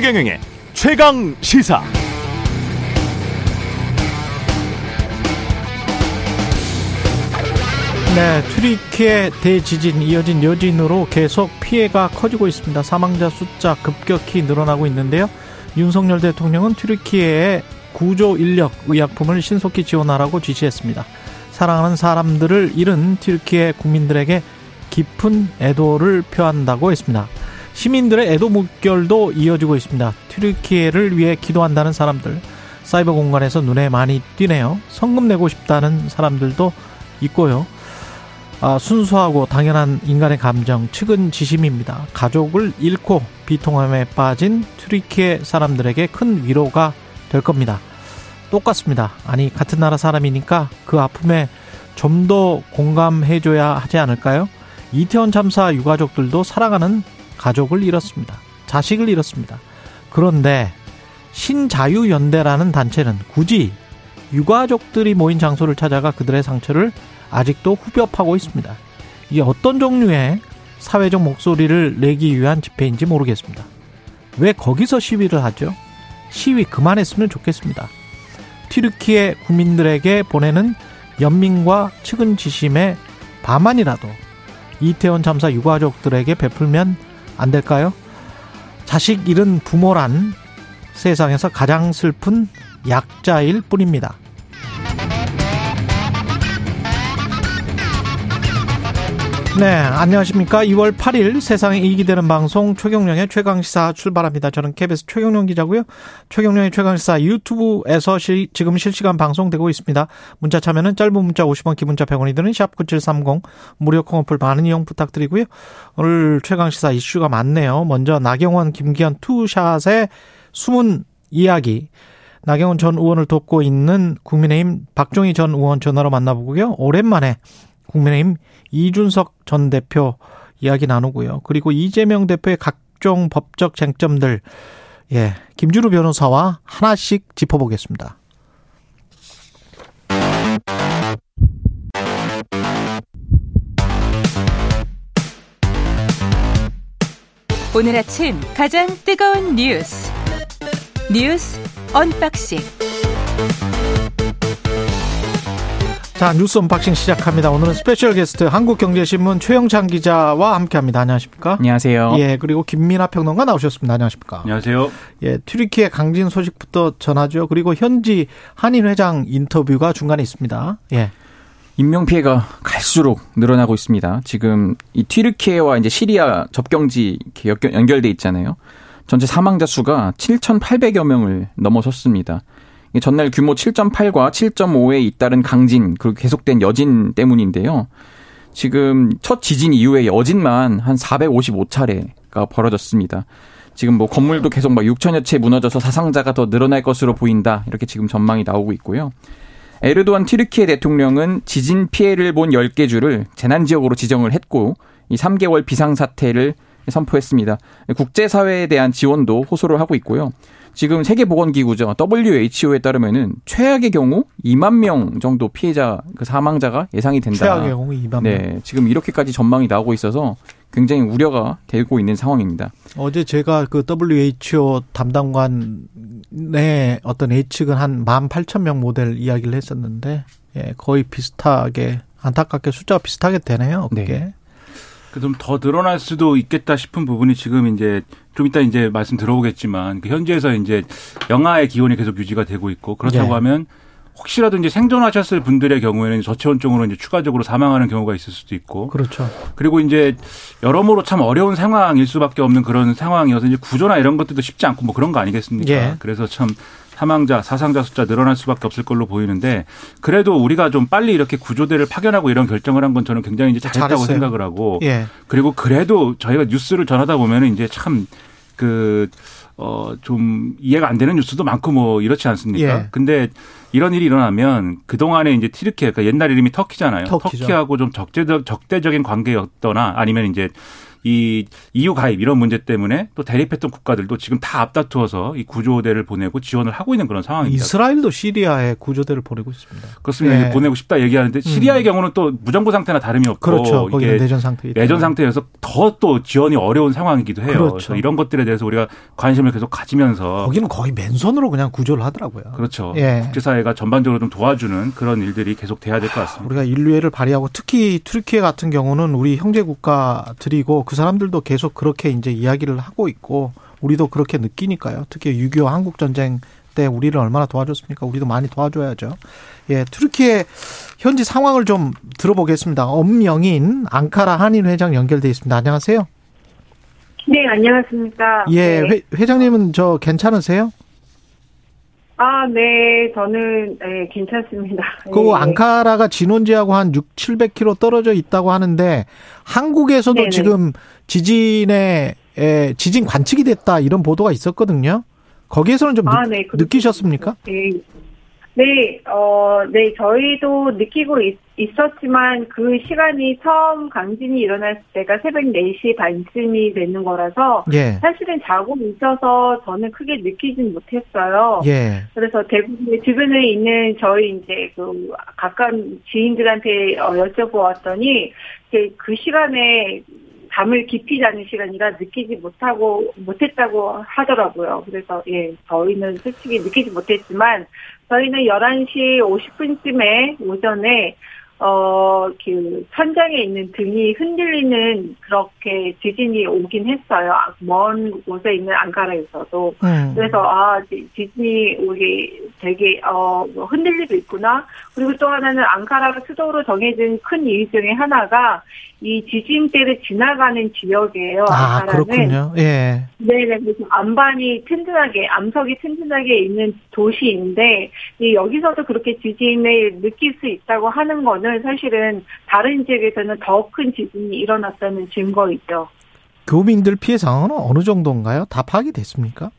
최경영의 최강 시사. 네, 트리키의 대지진 이어진 여진으로 계속 피해가 커지고 있습니다. 사망자 숫자 급격히 늘어나고 있는데요. 윤석열 대통령은 트리키의 구조 인력 의약품을 신속히 지원하라고 지시했습니다. 사랑하는 사람들을 잃은 튀르키예 국민들에게 깊은 애도를 표한다고 했습니다. 시민들의 애도 물결도 이어지고 있습니다. 튀르키예를 위해 기도한다는 사람들, 사이버 공간에서 눈에 많이 띄네요. 성금 내고 싶다는 사람들도 있고요. 아, 순수하고 당연한 인간의 감정, 측은 지심입니다. 가족을 잃고 비통함에 빠진 튀르키예 사람들에게 큰 위로가 될 겁니다. 똑같습니다. 아니, 같은 나라 사람이니까 그 아픔에 좀 더 공감해줘야 하지 않을까요? 이태원 참사 유가족들도 사랑하는 가족을 잃었습니다. 자식을 잃었습니다. 그런데 신자유연대라는 단체는 굳이 유가족들이 모인 장소를 찾아가 그들의 상처를 아직도 후벼파고 있습니다. 이게 어떤 종류의 사회적 목소리를 내기 위한 집회인지 모르겠습니다. 왜 거기서 시위를 하죠? 시위 그만했으면 좋겠습니다. 튀르키의 국민들에게 보내는 연민과 측은지심의 반만이라도 이태원 참사 유가족들에게 베풀면 안 될까요? 자식 잃은 부모란 세상에서 가장 슬픈 약자일 뿐입니다. 네, 안녕하십니까. 2월 8일 세상에 이익이 되는 방송 최경령의 최강시사 출발합니다. 저는 KBS 최경령 기자고요. 최경령의 최강시사 유튜브에서 시, 지금 실시간 방송되고 있습니다. 문자 참여는 짧은 문자 50원, 기문자 100원이 드는 샵9730 무료 콩어플 많은 이용 부탁드리고요. 오늘 최강시사 이슈가 많네요. 먼저 나경원, 김기현 투샷의 숨은 이야기. 나경원 전 의원을 돕고 있는 국민의힘 박종희 전 의원 전화로 만나보고요. 오랜만에 국민의힘 이준석 전 대표 이야기 나누고요. 그리고 이재명 대표의 각종 법적 쟁점들, 예, 김주루 변호사와 하나씩 짚어보겠습니다. 오늘 아침 가장 뜨거운 뉴스 뉴스 unboxing 자 뉴스 unboxing 시작합니다. 오늘은 special guest 한국경제신문 최영찬 기자와 함께합니다. 안녕하십니까? 안녕하세요. 예 그리고 김민아 평론가 나오셨습니다. 안녕하십니까? 안녕하세요. 예 튀르키의 강진 소식부터 전하죠. 그리고 현지 한인 회장 인터뷰가 중간에 있습니다. 예. 인명 피해가 갈수록 늘어나고 있습니다. 지금 이 튀르키예와 이제 시리아 접경지 연결돼 있잖아요. 전체 사망자 수가 7,800여 명을 넘어섰습니다. 전날 규모 7.8과 7.5에 잇따른 강진 그리고 계속된 여진 때문인데요. 지금 첫 지진 이후에 여진만 한 455차례가 벌어졌습니다. 지금 뭐 건물도 계속 막 6천여 채 무너져서 사상자가 더 늘어날 것으로 보인다. 이렇게 지금 전망이 나오고 있고요. 에르도안 튀르키예 대통령은 지진 피해를 본 10개 주를 재난 지역으로 지정을 했고 이 3개월 비상 사태를 선포했습니다. 국제사회에 대한 지원도 호소를 하고 있고요. 지금 세계보건기구죠. WHO에 따르면은 최악의 경우 2만 명 정도 피해자 그 사망자가 예상이 된다. 최악의 경우 2만 명. 네, 지금 이렇게까지 전망이 나오고 있어서 굉장히 우려가 되고 있는 상황입니다. 어제 제가 그 WHO 담당관의 어떤 예측은 한 18,000명 모델 이야기를 했었는데 예, 거의 비슷하게 안타깝게 숫자가 비슷하게 되네요. 그게. 네. 좀 더 늘어날 수도 있겠다 싶은 부분이 지금 이제 좀 이따 이제 말씀 들어보겠지만 그 현지에서 이제 영하의 기온이 계속 유지가 되고 있고 그렇다고 네. 하면 혹시라도 이제 생존하셨을 분들의 경우에는 저체온증으로 이제 추가적으로 사망하는 경우가 있을 수도 있고. 그렇죠. 그리고 이제 여러모로 참 어려운 상황일 수밖에 없는 그런 상황이어서 이제 구조나 이런 것들도 쉽지 않고 뭐 그런 거 아니겠습니까? 예. 그래서 참 사망자, 사상자 숫자 늘어날 수밖에 없을 걸로 보이는데 그래도 우리가 좀 빨리 이렇게 구조대를 파견하고 이런 결정을 한 건 저는 굉장히 이제 잘했다고 잘했어요. 생각을 하고 예. 그리고 그래도 저희가 뉴스를 전하다 보면은 이제 참 그 어, 좀 이해가 안 되는 뉴스도 많고 뭐 이렇지 않습니까? 예. 근데 이런 일이 일어나면 그동안에 이제 티르키예, 그러니까 옛날 이름이 터키잖아요. 터키죠. 터키하고 좀 적대적, 적대적인 관계였거나 아니면 이제 이 EU 가입 이런 문제 때문에 또 대립했던 국가들도 지금 다 앞다투어서 이 구조대를 보내고 지원을 하고 있는 그런 상황입니다. 이스라엘도 시리아에 구조대를 보내고 있습니다. 그렇습니다. 네. 보내고 싶다 얘기하는데 시리아의 음. 경우는 또 무정부 상태나 다름이 없고 그렇죠. 이게 내전 상태 내전 상태여서 더 또 지원이 어려운 상황이기도 해요. 그렇죠. 이런 것들에 대해서 우리가 관심을 계속 가지면서 거기는 거의 맨손으로 그냥 구조를 하더라고요. 그렇죠. 예. 국제사회가 전반적으로 좀 도와주는 그런 일들이 계속 돼야 될 것 같습니다. 우리가 인류애를 발휘하고 특히 트르키예 같은 경우는 우리 형제 국가들이고 그 사람들도 계속 그렇게 이제 이야기를 하고 있고 우리도 그렇게 느끼니까요. 특히 6.25 한국 전쟁 때 우리를 얼마나 도와줬습니까? 우리도 많이 도와줘야죠. 예, 트르키예 현지 상황을 좀 들어보겠습니다. 엄영인 앙카라 한인 회장 연결돼 있습니다. 안녕하세요. 네, 안녕하십니까. 예, 네. 회, 장님은 저 괜찮으세요? 아, 네, 저는 네, 괜찮습니다. 그 네. 앙카라가 진원지하고 한 6, 700km 떨어져 있다고 하는데 한국에서도 네네. 지금 지진에 에, 지진 관측이 됐다 이런 보도가 있었거든요. 거기에서는 좀 아, 네, 느끼셨습니까? 네. 네, 어, 네, 저희도 느끼고 있, 있었지만 그 시간이 처음 강진이 일어났을 때가 새벽 4시 반쯤이 되는 거라서 예. 사실은 자고 있어서 저는 크게 느끼진 못했어요. 예. 그래서 대부분 주변에 있는 저희 이제 그 가까운 지인들한테 어, 여쭤보았더니 이제 그 시간에 잠을 깊이 자는 시간이라 느끼지 못하고 못했다고 하더라고요. 그래서 예, 저희는 솔직히 느끼지 못했지만 저희는 11시 50분쯤에 오전에 어, 그, 천장에 있는 등이 흔들리는 그렇게 지진이 오긴 했어요. 먼 곳에 있는 앙카라에서도. 음. 그래서, 아, 지진이 우리 되게, 어, 뭐 흔들리고 있구나. 그리고 또 하나는 앙카라가 수도로 정해진 큰 이유 중에 하나가 이 지진대를 지나가는 지역이에요. 아, 그렇군요. 예. 네네. 그래서 안반이 튼튼하게, 암석이 튼튼하게 있는 도시인데, 여기서도 그렇게 지진을 느낄 수 있다고 하는 거는 사실은 다른 지역에서는 더 큰 지진이 일어났다는 증거이죠. 교민들 피해 상황은 어느 정도인가요? 다 파악이 됐습니까?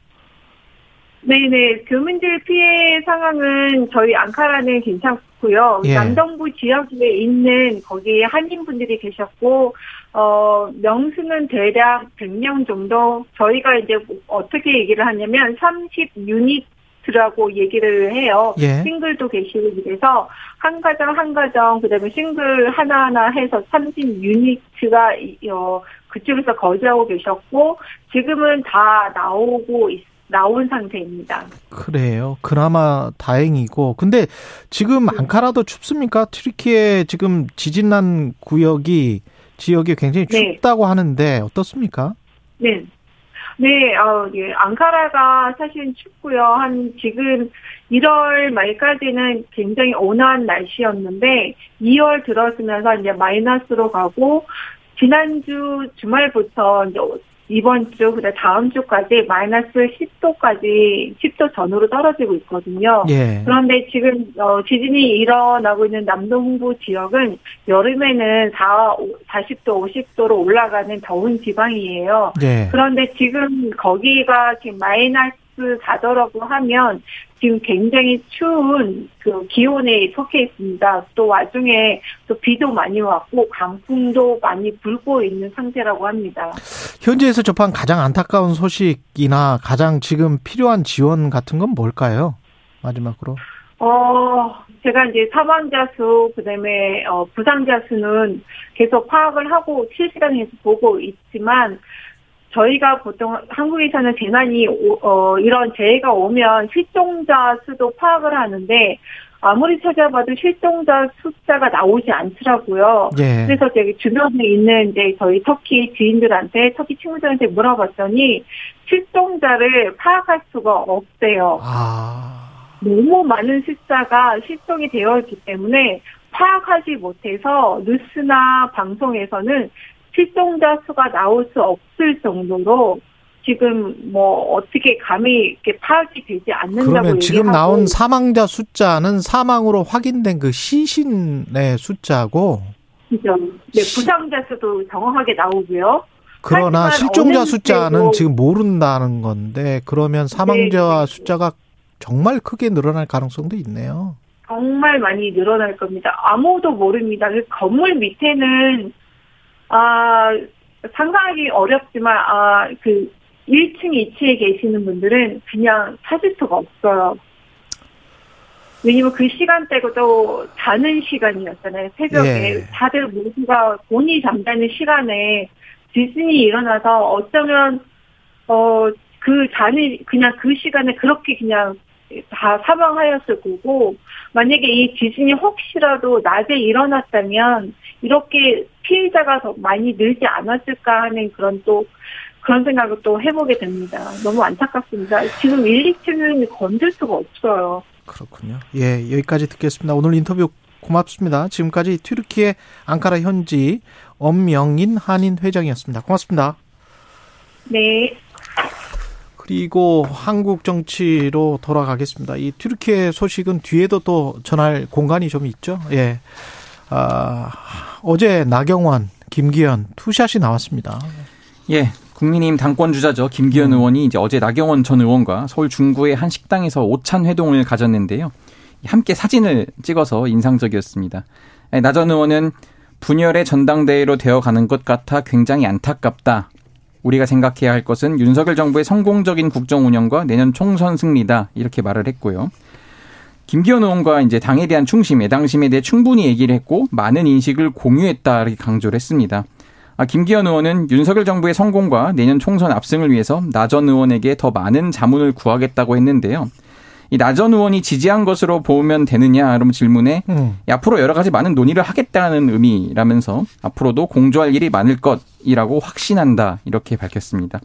네네. 교민들 피해 상황은 저희 앙카라는 괜찮고요. 예. 남동부 지역에 있는 거기 한인분들이 계셨고, 어, 명수는 대략 100명 정도, 저희가 이제 어떻게 얘기를 하냐면 30유닛 라고 얘기를 해요. 예. 싱글도 계시고 그래서 한 가정 한 가정 그다음에 싱글 하나하나 해서 30 유니트가 어 그쪽에서 거주하고 계셨고 지금은 다 나오고 있, 나온 상태입니다. 그래요. 그나마 다행이고. 근데 지금 네. 앙카라도 춥습니까? 튀르키예 지금 지진 난 구역이 지역이 굉장히 네. 춥다고 네. 하는데 어떻습니까? 네. 네, 어, 예, 앙카라가 사실 춥고요. 한 지금 1월 말까지는 굉장히 온화한 날씨였는데 2월 들어서면서 이제 마이너스로 가고 지난주 주말부터 이제 이번 주, 그다음 다음 주까지 마이너스 10도까지 10도 전후로 떨어지고 있거든요. 예. 그런데 지금 어, 지진이 일어나고 있는 남동부 지역은 여름에는 4, 40도, 50도로 올라가는 더운 지방이에요. 예. 그런데 지금 거기가 지금 마이너스 4도라고 하면 지금 굉장히 추운 그 기온에 속해 있습니다. 또 와중에 또 비도 많이 왔고 강풍도 많이 불고 있는 상태라고 합니다. 현지에서 접한 가장 안타까운 소식이나 가장 지금 필요한 지원 같은 건 뭘까요? 마지막으로. 어, 제가 이제 사망자 수, 그 다음에, 어, 부상자 수는 계속 파악을 하고 실시간에서 보고 있지만, 저희가 보통 한국에서는 재난이 어, 이런 재해가 오면 실종자 수도 파악을 하는데 아무리 찾아봐도 실종자 숫자가 나오지 않더라고요. 예. 그래서 저기 주변에 있는 이제 저희 터키 지인들한테 터키 친구들한테 물어봤더니 실종자를 파악할 수가 없대요. 아. 너무 많은 숫자가 실종이 되어 있기 때문에 파악하지 못해서 뉴스나 방송에서는 실종자 수가 나올 수 없을 정도로 지금 뭐 어떻게 감히 이렇게 파악이 되지 않는다고 그러면 지금 나온 사망자 숫자는 사망으로 확인된 그 시신의 숫자고 그죠. 네, 부상자 수도 정확하게 나오고요. 그러나 실종자 숫자는 지금 모른다는 건데 그러면 사망자 네. 숫자가 정말 크게 늘어날 가능성도 있네요. 정말 많이 늘어날 겁니다. 아무도 모릅니다. 그 건물 밑에는 아, 상상하기 어렵지만 아 그 1층, 2층에 계시는 분들은 그냥 찾을 수가 없어요. 왜냐면 그 시간대도 자는 시간이었잖아요. 새벽에 예. 다들 모두가 본이 잠자는 시간에 지진이 일어나서 어쩌면 어 그 자는 그냥 그 시간에 그렇게 그냥 다 사망하였을 거고 만약에 이 지진이 혹시라도 낮에 일어났다면 이렇게 피해자가 더 많이 늘지 않았을까 하는 그런 또 그런 생각을 또 해보게 됩니다. 너무 안타깝습니다. 지금 1, 2층은 건들 수가 없어요. 그렇군요. 예, 여기까지 듣겠습니다. 오늘 인터뷰 고맙습니다. 지금까지 튀르키의 앙카라 현지 엄명인 한인 회장이었습니다. 고맙습니다. 네. 그리고 한국 정치로 돌아가겠습니다. 이 튀르키예 소식은 뒤에도 또 전할 공간이 좀 있죠. 예. 아, 어제 나경원, 김기현 투샷이 나왔습니다. 예. 국민의힘 당권 주자죠. 김기현 음. 의원이 이제 어제 나경원 전 의원과 서울 중구의 한 식당에서 오찬 회동을 가졌는데요. 함께 사진을 찍어서 인상적이었습니다. 나 전 의원은 분열의 전당대회로 되어가는 것 같아 굉장히 안타깝다. 우리가 생각해야 할 것은 윤석열 정부의 성공적인 국정 운영과 내년 총선 승리다. 이렇게 말을 했고요. 김기현 의원과 이제 당에 대한 충심, 애당심에 대해 충분히 얘기를 했고 많은 인식을 공유했다. 이렇게 강조를 했습니다. 아, 김기현 의원은 윤석열 정부의 성공과 내년 총선 압승을 위해서 나 전 의원에게 더 많은 자문을 구하겠다고 했는데요. 이 나 전 의원이 지지한 것으로 보면 되느냐 이런 질문에 음. 앞으로 여러 가지 많은 논의를 하겠다는 의미라면서 앞으로도 공조할 일이 많을 것이라고 확신한다 이렇게 밝혔습니다.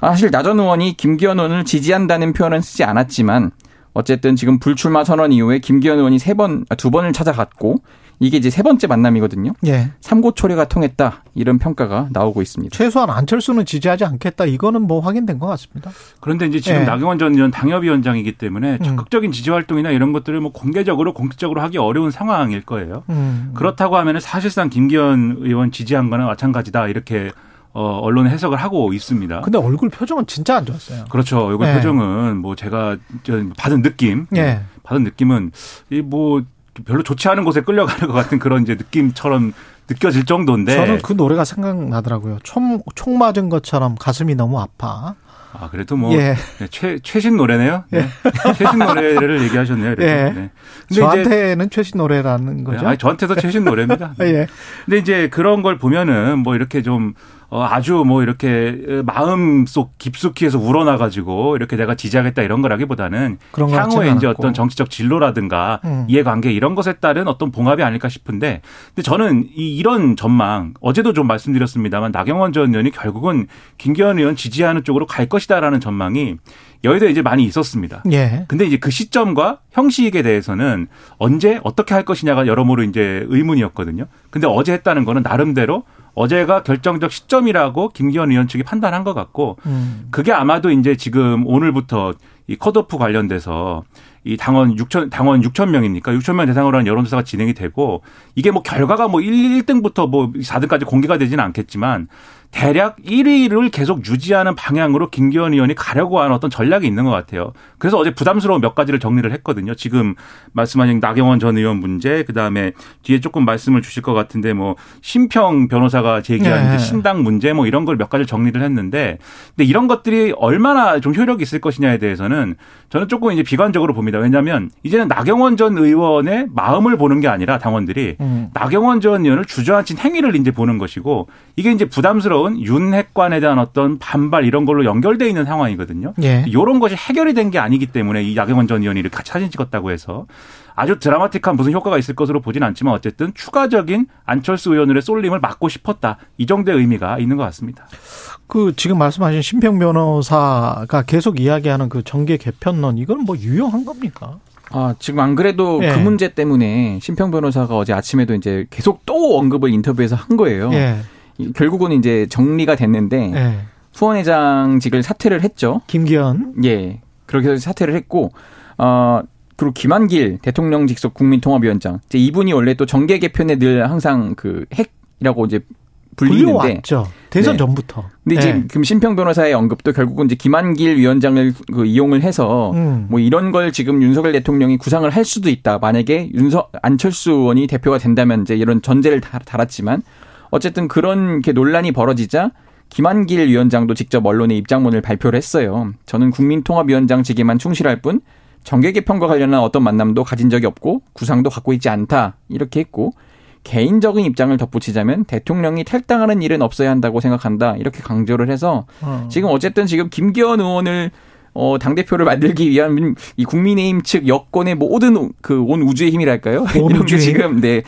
아, 사실 나 전 의원이 김기현 의원을 지지한다는 표현은 쓰지 않았지만 어쨌든 지금 불출마 선언 이후에 김기현 의원이 세 번, 아, 두 번을 찾아갔고 이게 이제 세 번째 만남이거든요. 예. 삼고초려가 통했다 이런 평가가 나오고 있습니다. 최소한 안철수는 지지하지 않겠다 이거는 뭐 확인된 것 같습니다. 그런데 이제 지금 예. 나경원 전 의원 당협위원장이기 때문에 음. 적극적인 지지 활동이나 이런 것들을 뭐 공개적으로 공식적으로 하기 어려운 상황일 거예요. 음. 그렇다고 하면은 사실상 김기현 의원 지지한 거나 마찬가지다 이렇게 어, 언론 해석을 하고 있습니다. 근데 얼굴 표정은 진짜 안 좋았어요. 그렇죠. 얼굴 네. 표정은 뭐 제가 받은 느낌, 네. 받은 느낌은 이 뭐 별로 좋지 않은 곳에 끌려가는 것 같은 그런 이제 느낌처럼 느껴질 정도인데 저는 그 노래가 생각나더라고요. 총, 총 맞은 것처럼 가슴이 너무 아파. 아, 그래도 뭐, 예. 네, 최, 최신 노래네요. 네. 예. 최신 노래를 얘기하셨네요. 그래도. 예. 네. 근데 저한테는 이제, 최신 노래라는 거죠. 아니, 저한테도 최신 노래입니다. 예. 근데 이제 그런 걸 보면은 뭐 이렇게 좀 어, 아주 뭐 이렇게 마음 속 깊숙이 해서 우러나가지고 이렇게 내가 지지하겠다 이런 거라기보다는 향후에 이제 어떤 정치적 진로라든가 음. 이해관계 이런 것에 따른 어떤 봉합이 아닐까 싶은데 근데 저는 이 이런 전망 어제도 좀 말씀드렸습니다만 나경원 전 의원이 결국은 김기현 의원 지지하는 쪽으로 갈 것이다라는 전망이 여의도에 이제 많이 있었습니다. 예. 근데 이제 그 시점과 형식에 대해서는 언제 어떻게 할 것이냐가 여러모로 이제 의문이었거든요. 근데 어제 했다는 거는 나름대로 어제가 결정적 시점이라고 김기현 의원 측이 판단한 것 같고 음. 그게 아마도 이제 지금 오늘부터 이 컷오프 관련돼서 이 당원 6천 당원 6천 명이니까 6천 명 대상으로 한 여론조사가 진행이 되고 이게 뭐 결과가 뭐 1, 1등부터 뭐 4등까지 공개가 되지는 않겠지만 대략 1위를 계속 유지하는 방향으로 김기현 의원이 가려고 하는 어떤 전략이 있는 것 같아요. 그래서 어제 부담스러운 몇 가지를 정리를 했거든요. 지금 말씀하신 나경원 전 의원 문제, 그 다음에 뒤에 조금 말씀을 주실 것 같은데 뭐 심평 변호사가 제기한 네. 신당 문제 뭐 이런 걸 몇 가지 정리를 했는데, 근데 이런 것들이 얼마나 좀 효력이 있을 것이냐에 대해서는 저는 조금 이제 비관적으로 봅니다. 왜냐하면 이제는 나경원 전 의원의 마음을 보는 게 아니라 당원들이 음. 나경원 전 의원을 주저앉힌 행위를 이제 보는 것이고 이게 이제 부담스러워 자연스러운 윤핵관에 대한 어떤 반발 이런 걸로 연결돼 있는 상황이거든요. 예. 이런 것이 해결이 된 게 아니기 때문에 이 야경원 전 의원이 이렇게 사진 찍었다고 해서 아주 드라마틱한 무슨 효과가 있을 것으로 보진 않지만 어쨌든 추가적인 안철수 의원의 쏠림을 막고 싶었다. 이 정도의 의미가 있는 것 같습니다. 그 지금 말씀하신 심평 변호사가 계속 이야기하는 그 정계 개편론 이건 뭐 유용한 겁니까? 아, 지금 안 그래도 예. 그 문제 때문에 심평 변호사가 어제 아침에도 이제 계속 또 언급을 인터뷰에서 한 거예요. 예. 결국은 이제 정리가 됐는데 네. 후원회장직을 사퇴를 했죠. 김기현. 예. 그렇게 해서 사퇴를 했고 어 그리고 김한길 대통령 직속 국민통합위원장. 이제 이분이 원래 또 정계 개편에 늘 항상 그 핵이라고 이제 불리는데 왔죠. 대선 네. 전부터. 근데 네. 이제 김신평 변호사의 언급도 결국은 이제 김한길 위원장을 그 이용을 해서 음. 뭐 이런 걸 지금 윤석열 대통령이 구상을 할 수도 있다. 만약에 윤석 안철수 의원이 대표가 된다면 이제 이런 전제를 달았지만 어쨌든 그런 게 논란이 벌어지자 김한길 위원장도 직접 언론에 입장문을 발표를 했어요. 저는 국민통합위원장직에만 충실할 뿐 정계 개편과 관련한 어떤 만남도 가진 적이 없고 구상도 갖고 있지 않다 이렇게 했고 개인적인 입장을 덧붙이자면 대통령이 탈당하는 일은 없어야 한다고 생각한다 이렇게 강조를 해서 어. 지금 어쨌든 지금 김기현 의원을 어, 당대표를 만들기 위한 이 국민의힘 측 여권의 모든 그 온 우주의 힘이랄까요? 이렇게 지금, 네.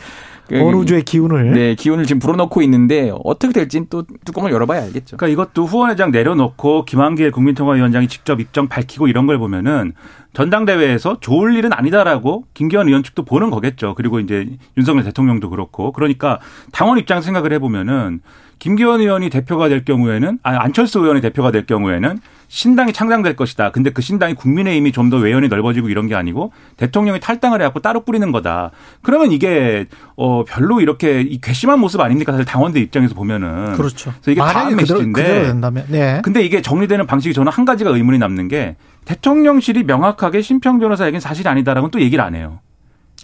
어루주의 기운을 네 기운을 지금 불어넣고 있는데 어떻게 될지는 또 뚜껑을 열어봐야 알겠죠. 그러니까 이것도 후원회장 내려놓고 김한길 국민통합위원장이 직접 입장 밝히고 이런 걸 보면은 전당대회에서 좋을 일은 아니다라고 김기현 의원 측도 보는 거겠죠. 그리고 이제 윤석열 대통령도 그렇고 그러니까 당원 입장 생각을 해보면은 김기현 의원이 대표가 될 경우에는 아니 안철수 의원이 대표가 될 경우에는 신당이 창당될 것이다. 근데 그 신당이 국민의힘이 좀 더 외연이 넓어지고 이런 게 아니고 대통령이 탈당을 해갖고 따로 뿌리는 거다. 그러면 이게 어 별로 이렇게 이 괘씸한 모습 아닙니까? 사실 당원들 입장에서 보면은 그렇죠. 그래서 이게 다음 메시지인데. 네. 근데 이게 정리되는 방식이 저는 한 가지가 의문이 남는 게 대통령실이 명확하게 심평 변호사에겐 사실이 아니다라고는 또 얘기를 안 해요.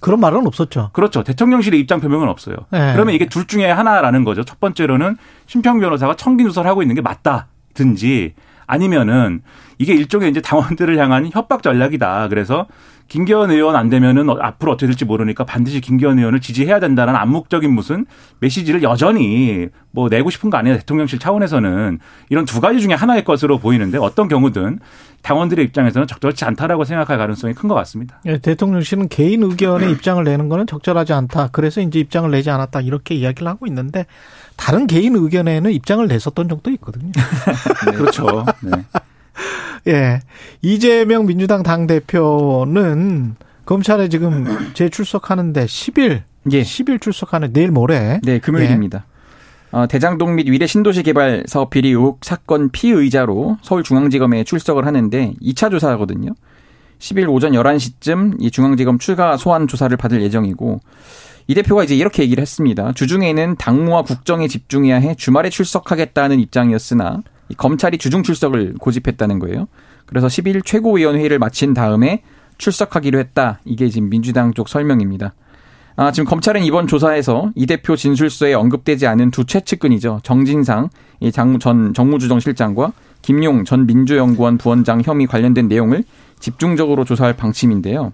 그런 말은 없었죠. 그렇죠. 대통령실의 입장 표명은 없어요. 네. 그러면 이게 둘 중에 하나라는 거죠. 첫 번째로는 심평 변호사가 청기 누설을 하고 있는 게 맞다든지 아니면은 이게 일종의 이제 당원들을 향한 협박 전략이다. 그래서 김기현 의원 안 되면은 앞으로 어떻게 될지 모르니까 반드시 김기현 의원을 지지해야 된다는 암묵적인 무슨 메시지를 여전히 뭐 내고 싶은 거 아니에요. 대통령실 차원에서는 이런 두 가지 중에 하나일 것으로 보이는데 어떤 경우든 당원들의 입장에서는 적절치 않다라고 생각할 가능성이 큰 것 같습니다. 네, 대통령실은 개인 의견의 입장을 내는 거는 적절하지 않다. 그래서 이제 입장을 내지 않았다. 이렇게 이야기를 하고 있는데 다른 개인 의견에는 입장을 냈었던 적도 있거든요. 네. 그렇죠. 네. 예. 이재명 민주당 당대표는 검찰에 지금 재출석하는데 10일, 예. 10일 출석하는 내일 모레. 네, 금요일입니다. 예. 어, 대장동 및 위례 신도시 개발 사업 비리 의혹 사건 피의자로 서울중앙지검에 출석을 하는데 2차 조사거든요. 10일 오전 11시쯤 이 중앙지검 추가 소환 조사를 받을 예정이고 이 대표가 이제 이렇게 얘기를 했습니다. 주중에는 당무와 국정에 집중해야 해 주말에 출석하겠다는 입장이었으나 검찰이 주중 출석을 고집했다는 거예요. 그래서 10일 최고위원회의를 마친 다음에 출석하기로 했다. 이게 지금 민주당 쪽 설명입니다. 아, 지금 검찰은 이번 조사에서 이 대표 진술서에 언급되지 않은 두 최측근이죠. 정진상 전 정무주정실장과 김용 전 민주연구원 부원장 혐의 관련된 내용을 집중적으로 조사할 방침인데요.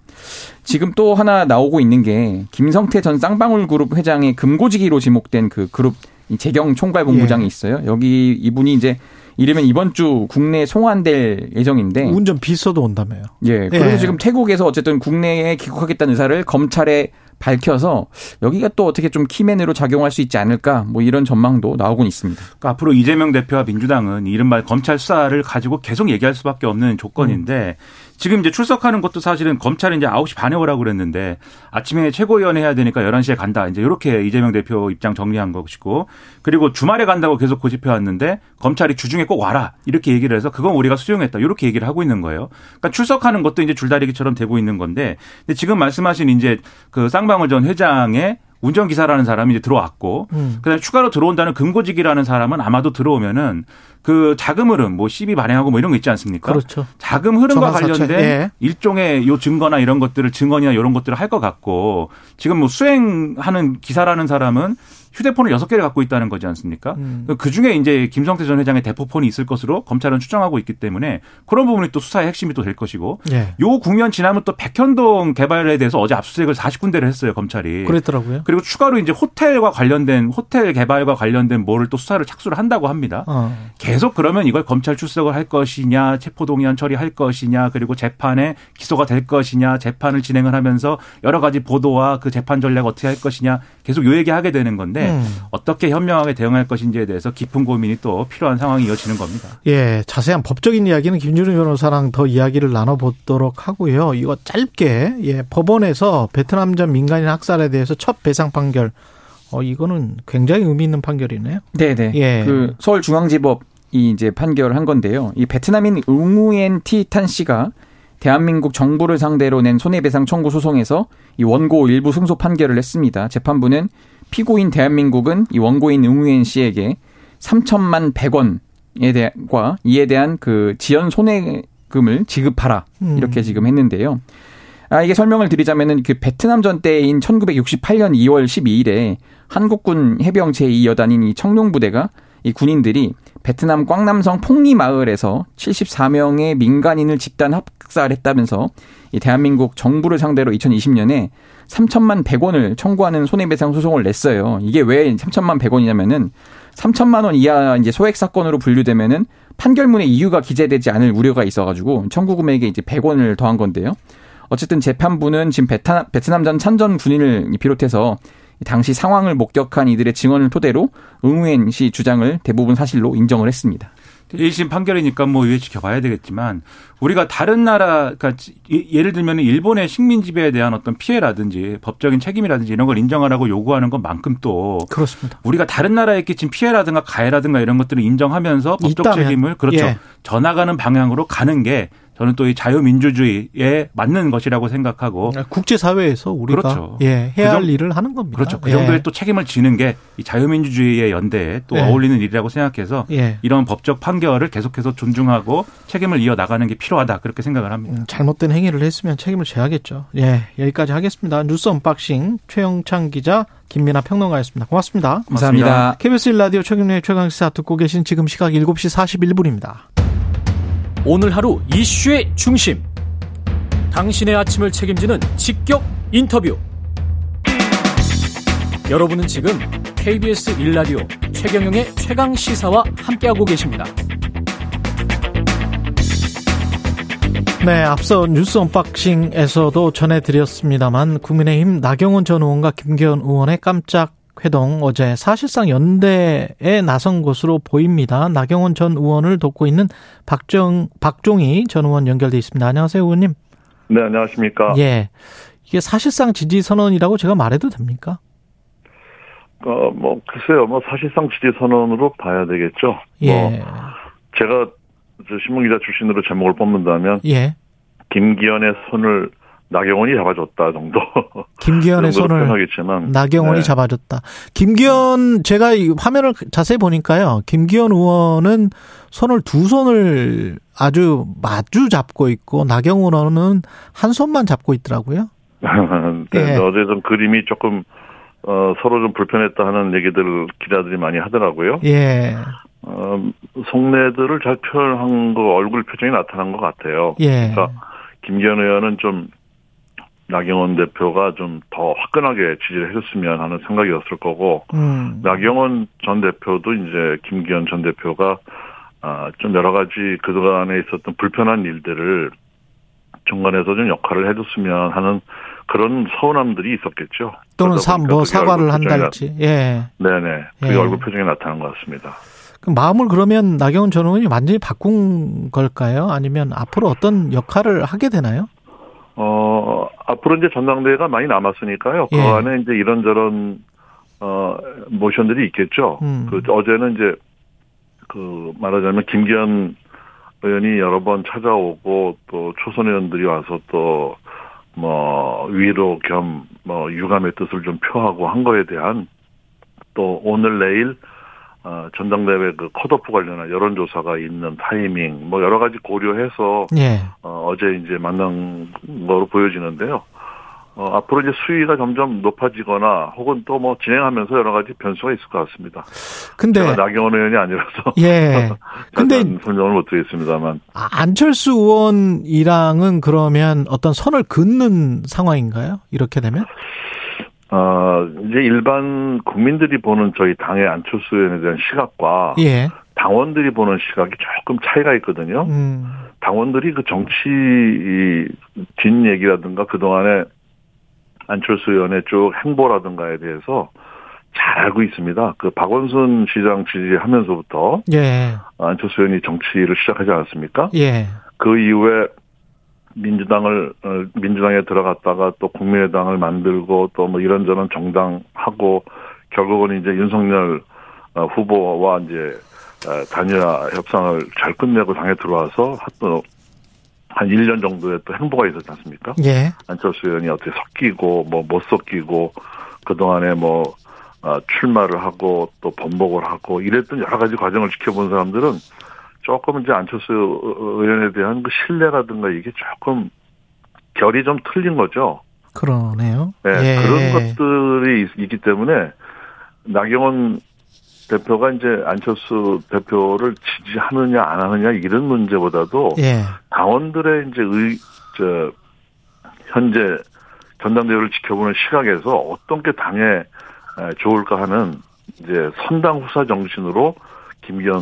지금 또 하나 나오고 있는 게 김성태 전 쌍방울 그룹 회장의 금고지기로 지목된 그 그룹 재경 총괄본부장이 예. 있어요. 여기 이분이 이제 이르면 이번 주 국내에 송환될 예정인데 운전 비서도 온다며요. 예. 그래서 예. 지금 태국에서 어쨌든 국내에 귀국하겠다는 의사를 검찰에 밝혀서 여기가 또 어떻게 좀 키맨으로 작용할 수 있지 않을까 뭐 이런 전망도 나오곤 있습니다. 그러니까 앞으로 이재명 대표와 민주당은 이른바 검찰 수사를 가지고 계속 얘기할 수밖에 없는 조건인데 음. 지금 이제 출석하는 것도 사실은 검찰이 이제 9시 반에 오라고 그랬는데 아침에 최고위원회 해야 되니까 11시에 간다. 이제 이렇게 이재명 대표 입장 정리한 것이고 그리고 주말에 간다고 계속 고집해 왔는데 검찰이 주중에 꼭 와라. 이렇게 얘기를 해서 그건 우리가 수용했다. 이렇게 얘기를 하고 있는 거예요. 그러니까 출석하는 것도 이제 줄다리기처럼 되고 있는 건데 근데 지금 말씀하신 이제 그 쌍방울 전 회장의 운전기사라는 사람이 이제 들어왔고, 음. 그다음에 추가로 들어온다는 금고직이라는 사람은 아마도 들어오면은 그 자금 흐름, 뭐 시비 발행하고 뭐 이런 거 있지 않습니까? 그렇죠. 자금 흐름과 관련된 예. 일종의 요 증거나 이런 것들을 증언이나 이런 것들을 할 것 같고, 지금 뭐 수행하는 기사라는 사람은 휴대폰을 여섯 개를 갖고 있다는 거지 않습니까? 음. 그 중에 이제 김성태 전 회장의 대포폰이 있을 것으로 검찰은 추정하고 있기 때문에 그런 부분이 또 수사의 핵심이 또 될 것이고 예. 요 국면 지나면 또 백현동 개발에 대해서 어제 압수수색을 40군데를 했어요 검찰이. 그랬더라고요. 그리고 추가로 이제 호텔과 관련된 호텔 개발과 관련된 뭐를 또 수사를 착수를 한다고 합니다. 어. 계속 그러면 이걸 검찰 출석을 할 것이냐, 체포동의안 처리할 것이냐, 그리고 재판에 기소가 될 것이냐, 재판을 진행을 하면서 여러 가지 보도와 그 재판 전략 어떻게 할 것이냐 계속 요 얘기하게 되는 건데. 음. 어떻게 현명하게 대응할 것인지에 대해서 깊은 고민이 또 필요한 상황이 이어지는 겁니다. 예, 자세한 법적인 이야기는 김준우 변호사랑 더 이야기를 나눠보도록 하고요. 이거 짧게 예, 법원에서 베트남전 민간인 학살에 대해서 첫 배상 판결. 어 이거는 굉장히 의미 있는 판결이네요. 네, 네. 예. 그 서울중앙지법 이 이제 판결을 한 건데요. 이 베트남인 응우엔 티탄 씨가 대한민국 정부를 상대로 낸 손해배상 청구 소송에서 이 원고 일부 승소 판결을 했습니다. 재판부는 피고인 대한민국은 이 원고인 응우엔 씨에게 3천만 100원에 대한과 이에 대한 그 지연 손해금을 지급하라 음. 이렇게 지금 했는데요. 아, 이게 설명을 드리자면은 그 베트남 전 때인 1968년 2월 12일에 한국군 해병 제2여단인 이 청룡부대가 이 군인들이 베트남 꽝남성 폭리 마을에서 74명의 민간인을 집단 학살했다면서 이 대한민국 정부를 상대로 2020년에 3천만 100원을 청구하는 손해배상 소송을 냈어요. 이게 왜 3천만 100원이냐면은 3천만 원 이하 이제 소액 사건으로 분류되면은 판결문에 이유가 기재되지 않을 우려가 있어가지고 청구 금액에 이제 100원을 더한 건데요. 어쨌든 재판부는 지금 베트남, 베트남전 참전 군인을 비롯해서 당시 상황을 목격한 이들의 증언을 토대로 응우엔 씨 주장을 대부분 사실로 인정을 했습니다. 1심 판결이니까 뭐 위에 지켜봐야 되겠지만 우리가 다른 나라 그러니까 예를 들면 일본의 식민 지배에 대한 어떤 피해라든지 법적인 책임이라든지 이런 걸 인정하라고 요구하는 것만큼 또 그렇습니다. 우리가 다른 나라에 끼친 피해라든가 가해라든가 이런 것들을 인정하면서 법적 있다면. 책임을 그렇죠 예. 전화가는 방향으로 가는 게 저는 또 이 자유민주주의에 맞는 것이라고 생각하고 아, 국제사회에서 우리가 그렇죠. 예, 해야 그할 일을 하는 겁니다. 그렇죠. 그 정도의 예. 또 책임을 지는 게 이 자유민주주의의 연대에 또 예. 어울리는 일이라고 생각해서 예. 이런 법적 판결을 계속해서 존중하고 책임을 이어 나가는 게 필요하다 그렇게 생각을 합니다. 음, 잘못된 행위를 했으면 책임을 져야겠죠. 예, 여기까지 하겠습니다. 뉴스 unboxing 최영창 기자 김민하 평론가였습니다. 고맙습니다. 감사합니다. 고맙습니다. KBS 1라디오 최경영의 최강시사 듣고 계신 지금 시각 7시 41분입니다. 오늘 하루 이슈의 중심. 당신의 아침을 책임지는 직격 인터뷰. 여러분은 지금 KBS 1라디오 최경영의 최강 시사와 함께하고 계십니다. 네, 앞서 뉴스 언박싱에서도 전해드렸습니다만 국민의힘 나경원 전 의원과 김기현 의원의 깜짝 회동 어제 사실상 연대에 나선 것으로 보입니다. 나경원 전 의원을 돕고 있는 박정 박종희 전 의원 연결돼 있습니다. 안녕하세요, 의원님. 네, 안녕하십니까? 예. 이게 사실상 지지 선언이라고 제가 말해도 됩니까? 어, 뭐 글쎄요. 뭐 사실상 지지 선언으로 봐야 되겠죠. 예. 뭐 제가 저 신문 기자 출신으로 제목을 뽑는다면 예. 김기현의 손을 나경원이 잡아줬다 정도. 김기현의 손을 하겠지만 나경원이 네. 잡아줬다. 김기현 제가 화면을 자세히 보니까요. 김기현 의원은 손을 두 손을 아주 마주 잡고 있고 나경원 의원은 한 손만 잡고 있더라고요. 네, 예. 어제 좀 그림이 조금 어, 서로 좀 불편했다 하는 얘기들 기자들이 많이 하더라고요. 예. 어, 속내들을 잘 표현한 거 얼굴 표정이 나타난 것 같아요. 예. 그러니까 김기현 의원은 좀 나경원 대표가 좀 더 화끈하게 지지를 해줬으면 하는 생각이었을 거고 음. 나경원 전 대표도 이제 김기현 전 대표가 아좀 여러 가지 그동안에 있었던 불편한 일들을 중간에서 좀 역할을 해줬으면 하는 그런 서운함들이 있었겠죠. 또는 사, 뭐 사과를 한달지. 예. 네네. 그게 예. 얼굴 표정에 나타난 것 같습니다. 그럼 마음을 그러면 나경원 전 의원이 완전히 바꾼 걸까요? 아니면 앞으로 어떤 역할을 하게 되나요? 어, 앞으로 이제 전당대회가 많이 남았으니까요. 그 예. 안에 이제 이런저런, 어, 모션들이 있겠죠. 음. 그, 어제는 이제, 그, 말하자면 김기현 의원이 여러 번 찾아오고 또 초선 의원들이 와서 또, 뭐, 위로 겸, 뭐, 유감의 뜻을 좀 표하고 한 거에 대한 또 오늘 내일 어, 전당대회 그 컷오프 관련한 여론조사가 있는 타이밍, 뭐 여러 가지 고려해서 예. 어, 어제 이제 만난 거로 보여지는데요. 어, 앞으로 이제 수위가 점점 높아지거나 혹은 또 뭐 진행하면서 여러 가지 변수가 있을 것 같습니다. 근데 나경원 의원이 아니라서 예. 근데 설명을 못 드리겠습니다만 아, 안철수 의원이랑은 그러면 어떤 선을 긋는 상황인가요? 이렇게 되면? 어, 이제 일반 국민들이 보는 저희 당의 안철수 의원에 대한 시각과 예. 당원들이 보는 시각이 조금 차이가 있거든요. 음. 당원들이 그 정치 뒷얘기라든가 그동안에 안철수 의원의 쭉 행보라든가에 대해서 잘 알고 있습니다. 그 박원순 시장 지지하면서부터 예. 안철수 의원이 정치를 시작하지 않았습니까? 예. 그 이후에 민주당을 어, 민주당에 들어갔다가 또 국민의당을 만들고 또 뭐 이런저런 정당하고 결국은 이제 윤석열 어, 후보와 이제 어, 단일화 협상을 잘 끝내고 당에 들어와서 또 한 1년 정도의 또 행보가 있었지 않습니까? 예. 안철수 의원이 어떻게 섞이고 뭐 못 섞이고 그동안에 뭐 출마를 하고 또 번복을 하고 이랬던 여러 가지 과정을 지켜본 사람들은 조금 이제 안철수 의원에 대한 그 신뢰라든가 이게 조금 결이 좀 틀린 거죠. 그러네요. 네, 예. 그런 것들이 있 기 때문에 나경원 대표가 이제 안철수 대표를 지지하느냐 안 하느냐 이런 문제보다도 예. 당원들의 이제 의, 저, 현재 전당대회를 지켜보는 시각에서 어떤 게 당에 좋을까 하는 이제 선당 후사 정신으로 김기현 어,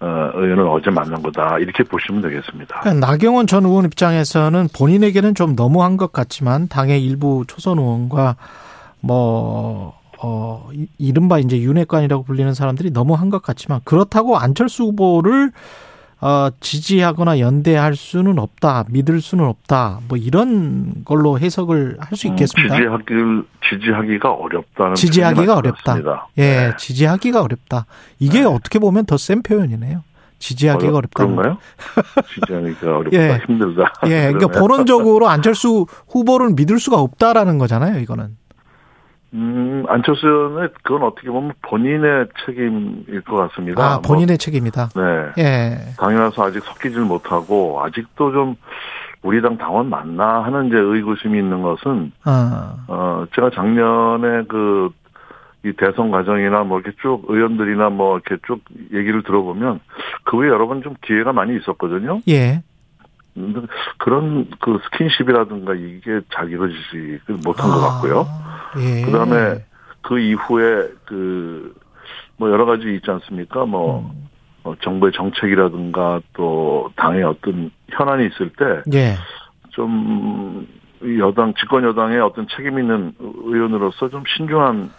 의원은 어제 만난 거다 이렇게 보시면 되겠습니다. 그러니까 나경원 전 의원 입장에서는 본인에게는 좀 너무한 것 같지만 당의 일부 초선 의원과 뭐 어, 이른바 이제 윤핵관이라고 불리는 사람들이 너무한 것 같지만 그렇다고 안철수 후보를 어, 지지하거나 연대할 수는 없다, 믿을 수는 없다, 뭐 이런 걸로 해석을 할 수 있겠습니다. 음, 지지하기 지지하기가 어렵다는 지지하기가 어렵다. 예, 네. 지지하기가 어렵다. 이게 네. 어떻게 보면 더 센 표현이네요. 지지하기가 어렵, 다 그런가요? 지지하기가 어렵다, 예. 힘들다. 예, 그러니까 본원적으로 안철수 후보를 믿을 수가 없다라는 거잖아요. 이거는. 음, 안철수 의원의 그건 어떻게 보면 본인의 책임일 것 같습니다. 아, 본인의 뭐, 책임이다. 네. 예. 당에 와서 아직 섞이질 못하고 아직도 좀 우리 당 당원 맞나 하는 이제 의구심이 있는 것은 아. 어 제가 작년에 그 이 대선 과정이나 뭐 이렇게 쭉 의원들이나 뭐 이렇게 쭉 얘기를 들어보면 그 후에 여러 번 좀 기회가 많이 있었거든요. 예. 그런 그 스킨십이라든가 이게 잘 이루어지지 못한 아. 것 같고요. 예. 그 다음에 그 이후에 그 뭐 여러 가지 있지 않습니까? 뭐 음. 어, 정부의 정책이라든가 또 당의 어떤 현안이 있을 때 예. 좀 여당 집권 여당의 어떤 책임 있는 의원으로서 좀 신중한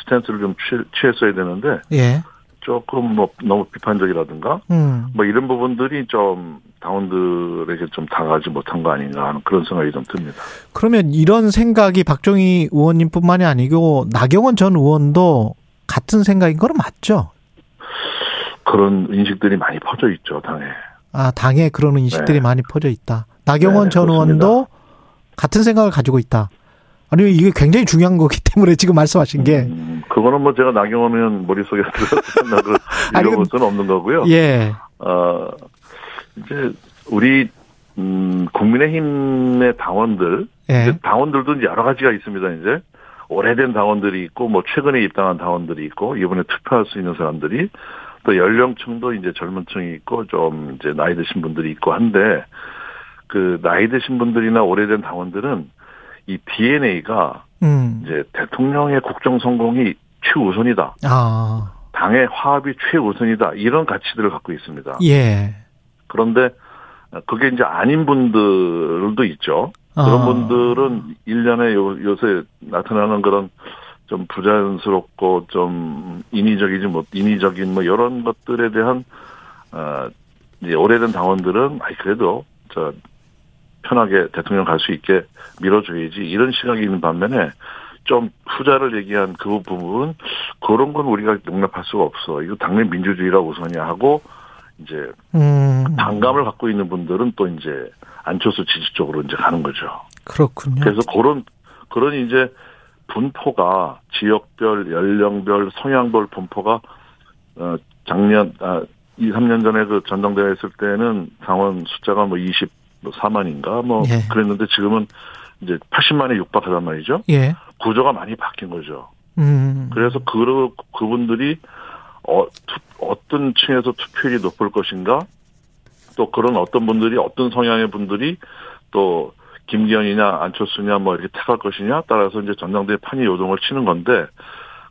스탠스를 좀 취, 했어야 되는데 예. 조금 뭐 너무 비판적이라든가 음. 뭐 이런 부분들이 좀 당원들에게 좀 다가가지 못한 거 아닌가 하는 그런 생각이 좀 듭니다. 그러면 이런 생각이 박정희 의원님뿐만이 아니고 나경원 전 의원도 같은 생각인 거는 맞죠? 그런 인식들이 많이 퍼져 있죠 당에. 아 당에 그런 인식들이 네. 많이 퍼져 있다. 나경원 네, 전 그렇습니다. 의원도 같은 생각을 가지고 있다. 아니 이게 굉장히 중요한 거기 때문에 지금 말씀하신 게 음, 그거는 뭐 제가 나경원 의원 머릿속에 들어서 읽어볼 수는 없는 거고요. 예. 어 이제 우리 음 국민의힘의 당원들 예. 당원들도 이제 여러 가지가 있습니다. 이제 오래된 당원들이 있고 뭐 최근에 입당한 당원들이 있고 이번에 투표할 수 있는 사람들이 또 연령층도 이제 젊은 층이 있고 좀 이제 나이 드신 분들이 있고 한데 그 나이 드신 분들이나 오래된 당원들은 이 DNA가 음. 이제 대통령의 국정 성공이 최우선이다. 아. 당의 화합이 최우선이다. 이런 가치들을 갖고 있습니다. 예. 그런데 그게 이제 아닌 분들도 있죠. 그런 아. 분들은 1년에 요, 요새 나타나는 그런 좀 부자연스럽고 좀 인위적이지 못 인위적인 뭐 이런 것들에 대한 어 이제 오래된 당원들은 아이 그래도 저 편하게 대통령 갈 수 있게 밀어줘야지 이런 시각이 있는 반면에 좀 후자를 얘기한 그 부분 그런 건 우리가 용납할 수가 없어. 이거 당내 민주주의라 우선이야 하고 이제 음. 반감을 갖고 있는 분들은 또 이제 안철수 지지 쪽으로 이제 가는 거죠. 그렇군요. 그래서 그런 그런 이제 분포가 지역별, 연령별, 성향별 분포가 어 작년 아 2, 3년 전에 그 전당대회 했을 때는 당원 숫자가 뭐 24만인가 뭐 예. 그랬는데 지금은 이제 80만에 육박하단 말이죠. 예. 구조가 많이 바뀐 거죠. 음. 그래서 그 그분들이 어, 투, 어떤 층에서 투표율이 높을 것인가 또 그런 어떤 분들이 어떤 성향의 분들이 또 김기현이냐 안철수냐 뭐 이렇게 택할 것이냐 따라서 이제 전당대회 판이 요동을 치는 건데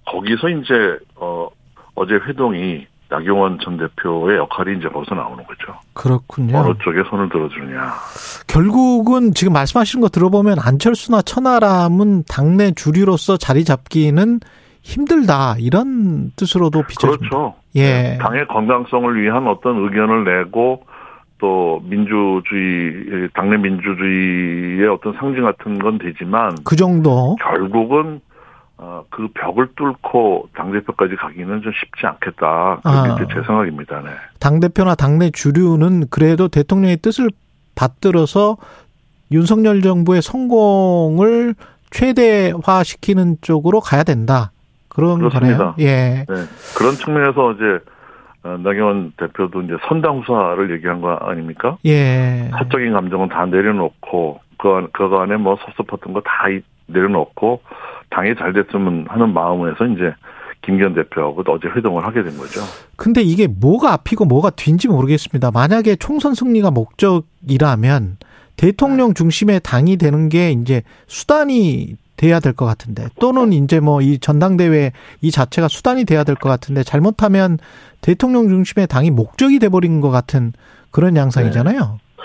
거기서 이제 어 어제 회동이 나경원 전 대표의 역할이 이제 거기서 나오는 거죠. 그렇군요. 어느 쪽에 손을 들어주느냐. 결국은 지금 말씀하시는 거 들어보면 안철수나 천하람은 당내 주류로서 자리 잡기는 힘들다 이런 뜻으로도 비춰집니다. 그렇죠. 예. 당의 건강성을 위한 어떤 의견을 내고 또 민주주의 당내 민주주의의 어떤 상징 같은 건 되지만 그 정도 결국은 어, 그 벽을 뚫고 당대표까지 가기는 좀 쉽지 않겠다. 그게 아. 제 생각입니다. 네. 당대표나 당내 주류는 그래도 대통령의 뜻을 받들어서 윤석열 정부의 성공을 최대화시키는 쪽으로 가야 된다. 그런 그렇습니다. 거네요. 예. 네. 그런 측면에서 이제 어, 나경원 대표도 이제 선당 후사를 얘기한 거 아닙니까? 예. 사적인 감정은 다 내려놓고 그, 그 안에 뭐 섭섭했던 거 다 내려놓고 당이 잘 됐으면 하는 마음에서 이제 김기현 대표하고 어제 회동을 하게 된 거죠. 근데 이게 뭐가 앞이고 뭐가 뒤인지 모르겠습니다. 만약에 총선 승리가 목적이라면 대통령 중심의 당이 되는 게 이제 수단이 돼야 될 것 같은데 또는 이제 뭐 이 전당대회 이 자체가 수단이 돼야 될 것 같은데 잘못하면 대통령 중심의 당이 목적이 돼버린 것 같은 그런 양상이잖아요. 네.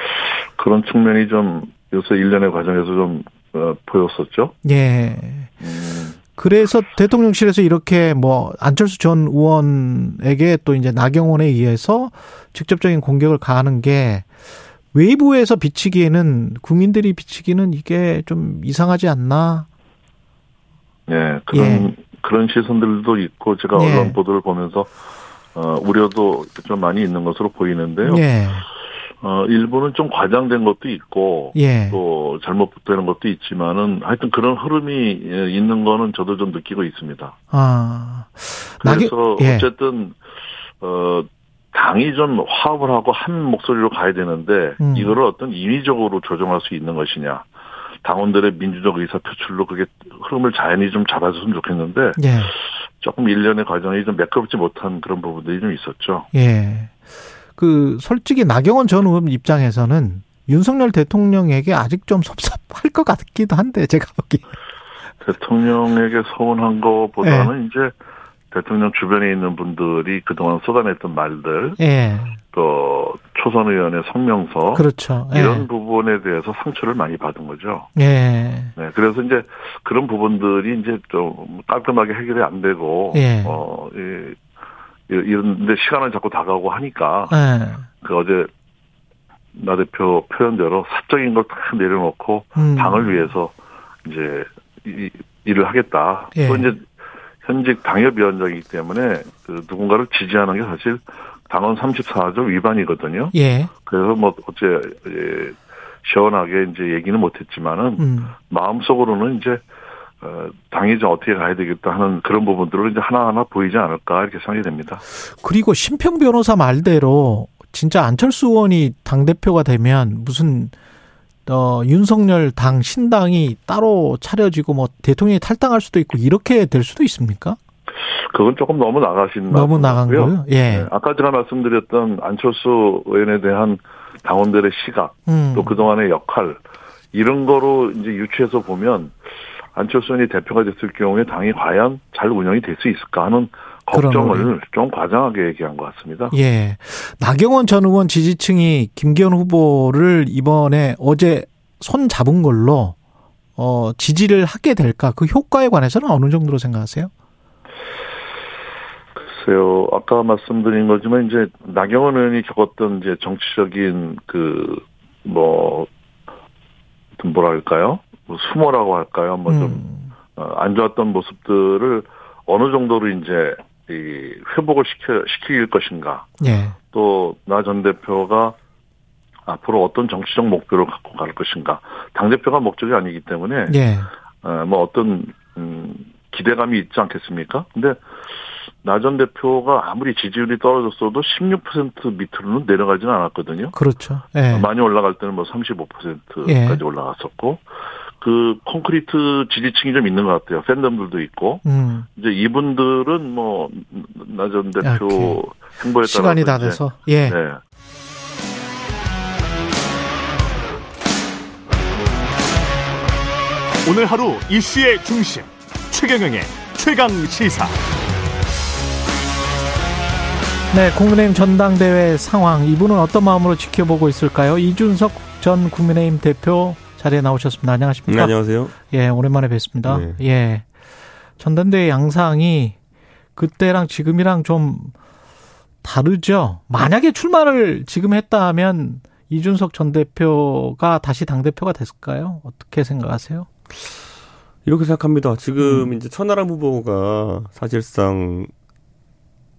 그런 측면이 좀 요새 일련의 과정에서 좀 어, 보였었죠. 예. 음. 그래서 대통령실에서 이렇게 뭐 안철수 전 의원에게 또 이제 나경원에 의해서 직접적인 공격을 가하는 게 외부에서 비치기에는 국민들이 비치기는 이게 좀 이상하지 않나? 네, 그런 예. 그런 시선들도 있고 제가 예. 언론 보도를 보면서 어, 우려도 좀 많이 있는 것으로 보이는데요. 예. 어, 일부는 좀 과장된 것도 있고, 예. 또 잘못 되는 것도 있지만은, 하여튼 그런 흐름이 예, 있는 거는 저도 좀 느끼고 있습니다. 아. 그래서 예. 어쨌든, 어, 당이 좀 화합을 하고 한 목소리로 가야 되는데, 음. 이거를 어떤 인위적으로 조정할 수 있는 것이냐. 당원들의 민주적 의사 표출로 그게 흐름을 자연히 좀 잡아줬으면 좋겠는데, 예. 조금 일련의 과정이 좀 매끄럽지 못한 그런 부분들이 좀 있었죠. 예. 그 솔직히 나경원 전 의원 입장에서는 윤석열 대통령에게 아직 좀 섭섭할 것 같기도 한데 제가 보기 대통령에게 서운한 것보다는 네. 이제 대통령 주변에 있는 분들이 그동안 쏟아냈던 말들, 네. 또 초선 의원의 성명서, 그렇죠. 네. 이런 부분에 대해서 상처를 많이 받은 거죠. 네. 네. 그래서 이제 그런 부분들이 이제 좀 깔끔하게 해결이 안 되고, 어, 이 이런데 시간을 자꾸 다가오고 하니까 네. 그 어제 나 대표 표현대로 사적인 걸 딱 내려놓고 음. 당을 위해서 이제 이, 일을 하겠다. 예. 또 이제 현직 당협위원장이기 때문에 그 누군가를 지지하는 게 사실 당원 34조 위반이거든요. 예. 그래서 뭐 어째 예, 시원하게 이제 얘기는 못했지만은 음. 마음속으로는 이제 어, 당이 좀 어떻게 가야 되겠다 하는 그런 부분들을 이제 하나하나 보이지 않을까 이렇게 생각이 됩니다. 그리고 심평 변호사 말대로 진짜 안철수 의원이 당 대표가 되면 무슨 어, 윤석열 당 신당이 따로 차려지고 뭐 대통령이 탈당할 수도 있고 이렇게 될 수도 있습니까? 그건 조금 너무 나가신 너무 나간 거요? 예. 네, 아까 제가 말씀드렸던 안철수 의원에 대한 당원들의 시각 음. 또 그동안의 역할 이런 거로 이제 유추해서 보면 안철수 의원이 대표가 됐을 경우에 당이 과연 잘 운영이 될 수 있을까 하는 걱정을 좀 과장하게 얘기한 것 같습니다. 예. 나경원 전 의원 지지층이 김기현 후보를 이번에 어제 손 잡은 걸로 어 지지를 하게 될까? 그 효과에 관해서는 어느 정도로 생각하세요? 글쎄요. 아까 말씀드린 거지만 이제 나경원 의원이 겪었던 이제 정치적인 그 뭐 뭐랄까요? 뭐 수모라고 할까요? 뭐좀 음. 어, 안 좋았던 모습들을 어느 정도로 이제 이 회복을 시켜 시킬 것인가. 예. 또나 전 대표가 앞으로 어떤 정치적 목표를 갖고 갈 것인가. 당 대표가 목적이 아니기 때문에 예. 어, 뭐 어떤 음, 기대감이 있지 않겠습니까? 근데 나전 대표가 아무리 지지율이 떨어졌어도 16% 밑으로는 내려가지는 않았거든요. 그렇죠. 예. 많이 올라갈 때는 뭐 35%까지 예. 올라갔었고 그 콘크리트 지지층이 좀 있는 것 같아요. 팬덤들도 있고. 음. 이제 이분들은 뭐 나전 대표 행보에 따라 시간이 다 돼서 예. 네. 오늘 하루 이슈의 중심 최경영의 최강 시사. 네, 국민의힘 전당대회 상황 이분은 어떤 마음으로 지켜보고 있을까요? 이준석 전 국민의힘 대표 자리에 나오셨습니다. 안녕하십니까? 네, 안녕하세요. 예, 오랜만에 뵙습니다. 네. 예. 전당대회 양상이 그때랑 지금이랑 좀 다르죠. 만약에 출마를 지금 했다 하면 이준석 전 대표가 다시 당 대표가 됐을까요? 어떻게 생각하세요? 이렇게 생각합니다. 지금 음. 이제 천하람 후보가 사실상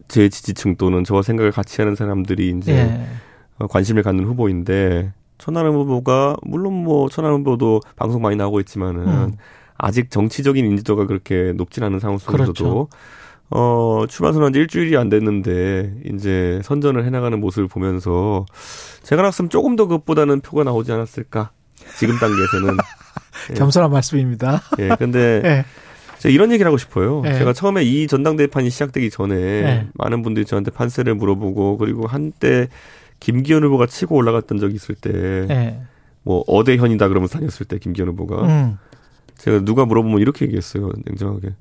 제 지지층 또는 저와 생각을 같이 하는 사람들이 이제 예. 관심을 갖는 후보인데 천하람 후보가 물론 뭐 천하람 후보도 방송 많이 나오고 있지만은 음. 아직 정치적인 인지도가 그렇게 높진 않은 상황 속에서도 그렇죠. 어, 출마 선언한 지 일주일이 안 됐는데, 이제 선전을 해 나가는 모습을 보면서, 제가 봤으면 조금 더 그것보다는 표가 나오지 않았을까. 지금 단계에서는. 예. 겸손한 말씀입니다. 예, 근데 예. 제가 이런 얘기를 하고 싶어요. 예. 제가 처음에 이 전당대회판이 시작되기 전에 예. 많은 분들이 저한테 판세를 물어보고 그리고 한때 김기현 후보가 치고 올라갔던 적이 있을 때, 예. 뭐 어대현이다 그러면서 다녔을 때 김기현 후보가 음. 제가 누가 물어보면 이렇게 얘기했어요. 냉정하게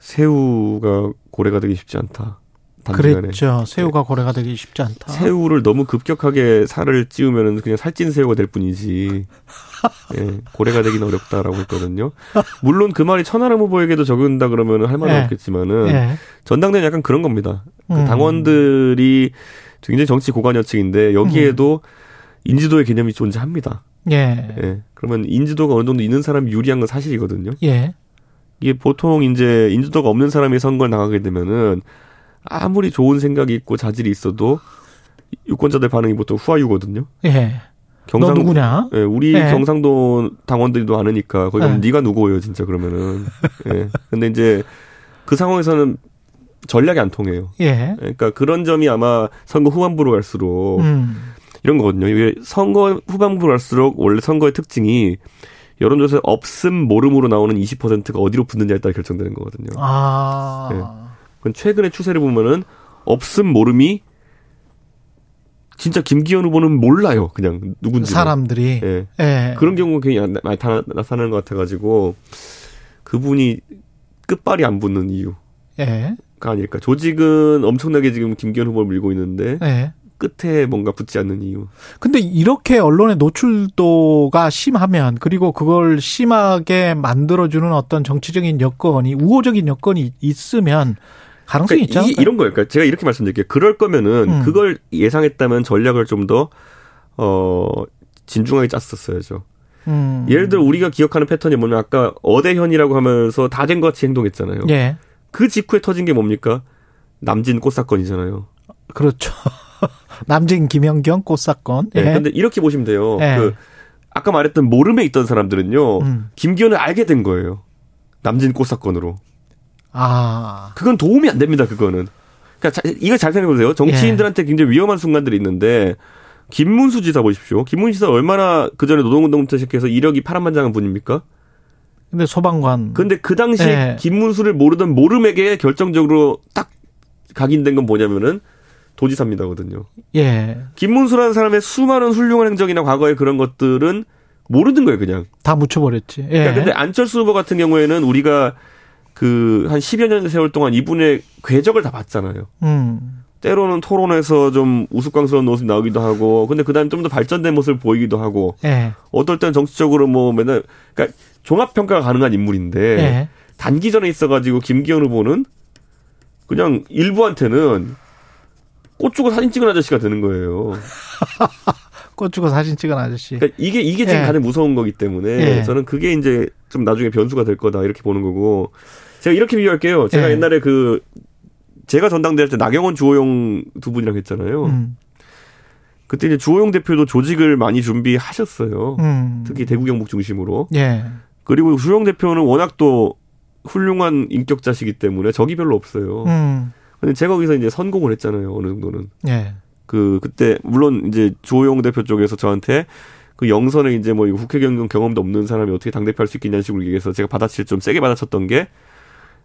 새우가 고래가 되기 쉽지 않다. 단기간에. 그랬죠. 새우가 네. 고래가 되기 쉽지 않다. 새우를 너무 급격하게 살을 찌우면 그냥 살찐 새우가 될 뿐이지. 예, 고래가 되기는 어렵다라고 했거든요. 물론 그 말이 천하람 후보에게도 적용된다 그러면 할 말은 예. 없겠지만은 예. 전당대는 약간 그런 겁니다. 그 음. 당원들이 굉장히 정치 고관여층인데 여기에도 음. 인지도의 개념이 존재합니다. 예. 예. 그러면 인지도가 어느 정도 있는 사람이 유리한 건 사실이거든요. 예. 이게 보통 이제 인지도가 없는 사람이 선거를 나가게 되면은 아무리 좋은 생각이 있고 자질이 있어도 유권자들 반응이 보통 후하유거든요. 예. 경상 너 누구냐? 예, 우리 예. 경상도 당원들도 아느니까 거기 가면 예. 네가 누구예요, 진짜 그러면은. 예. 근데 이제 그 상황에서는 전략이 안 통해요. 예. 그러니까 그런 점이 아마 선거 후반부로 갈수록 음. 이런 거거든요. 이게 선거 후반부로 갈수록 원래 선거의 특징이 여론조사에 없음 모름으로 나오는 20%가 어디로 붙느냐에 따라 결정되는 거거든요. 아. 예. 최근의 추세를 보면은 없음 모름이 진짜 김기현 후보는 몰라요. 그냥 누군지. 사람들이. 예. 예. 그런 경우가 굉장히 많이 나타나는 것 같아가지고 그분이 끝발이 안 붙는 이유 가 예. 아닐까. 조직은 엄청나게 지금 김기현 후보를 밀고 있는데 예. 끝에 뭔가 붙지 않는 이유. 근데 이렇게 언론의 노출도가 심하면 그리고 그걸 심하게 만들어주는 어떤 정치적인 여건이 우호적인 여건이 있으면 가능성이 그러니까 있죠. 이, 런 거예요. 그러니까 제가 이렇게 말씀드릴게요. 그럴 거면은 음. 그걸 예상했다면 전략을 좀 더 어, 진중하게 짰었어야죠. 음. 예를 들어 우리가 기억하는 패턴이 뭐냐 아까 어대현이라고 하면서 다 된 것 같이 행동했잖아요. 예. 그 직후에 터진 게 뭡니까? 남진 꽃 사건이잖아요. 그렇죠. 남진 김영경 꽃 사건. 예. 네, 근데 이렇게 보시면 돼요. 예. 그 아까 말했던 모름에 있던 사람들은요. 음. 김기현을 알게 된 거예요. 남진 꽃 사건으로. 아. 그건 도움이 안 됩니다, 그거는. 그러니까 이거 잘 생각해 보세요. 정치인들한테 예. 굉장히 위험한 순간들이 있는데 김문수 지사 보십시오. 김문수 지사 얼마나 그 전에 노동운동부터 시작해서 이력이 파란만장한 분입니까? 근데 소방관. 근데 그 당시에 예. 김문수를 모르던 모름에게 결정적으로 딱 각인된 건 뭐냐면은 도지사입니다거든요. 예. 김문수라는 사람의 수많은 훌륭한 행적이나 과거의 그런 것들은 모르는 거예요, 그냥. 다 묻혀버렸지. 예. 그러니까 근데 안철수 후보 같은 경우에는 우리가 그 한 10여 년 세월 동안 이분의 궤적을 다 봤잖아요. 음. 때로는 토론에서 좀 우스꽝스러운 모습이 나오기도 하고, 근데 그 다음에 좀 더 발전된 모습을 보이기도 하고, 예. 어떨 땐 정치적으로 뭐 맨날, 그러니까 종합평가가 가능한 인물인데, 예. 단기전에 있어가지고 김기현 후보는 그냥 일부한테는 꽃 주고 사진 찍은 아저씨가 되는 거예요. 꽃 주고 사진 찍은 아저씨. 그러니까 이게 이게 지금 예. 가장 무서운 거기 때문에 예. 저는 그게 이제 좀 나중에 변수가 될 거다 이렇게 보는 거고 제가 이렇게 비교할게요. 제가 예. 옛날에 그 제가 전당대회 할때 나경원 주호영 두 분이랑 했잖아요. 음. 그때 이제 주호영 대표도 조직을 많이 준비하셨어요. 음. 특히 대구 경북 중심으로. 예. 그리고 주호영 대표는 워낙 또 훌륭한 인격자시기 때문에 적이 별로 없어요. 음. 근데 제가 거기서 이제 선공을 했잖아요. 어느 정도는. 예. 그 그때 물론 이제 주호영 대표 쪽에서 저한테 그 영선에 이제 뭐 국회 경영 경험도 없는 사람이 어떻게 당 대표 할 수 있겠냐는 식으로 얘기해서 제가 받아칠 좀 세게 받아쳤던 게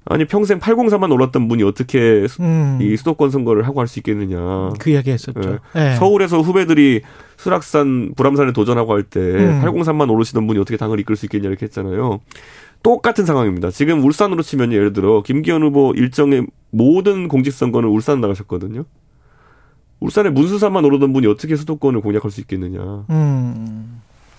아니 평생 803만 올랐던 분이 어떻게 음. 이 수도권 선거를 하고 할 수 있겠느냐. 그 이야기 했었죠. 네. 네. 서울에서 후배들이 수락산 불암산에 도전하고 할때 음. 803만 오르시던 분이 어떻게 당을 이끌 수 있겠냐 이렇게 했잖아요. 똑같은 상황입니다. 지금 울산으로 치면 예를 들어 김기현 후보 일정의 모든 공직선거는 울산 나가셨거든요. 울산에 문수산만 오르던 분이 어떻게 수도권을 공략할 수 있겠느냐. 음.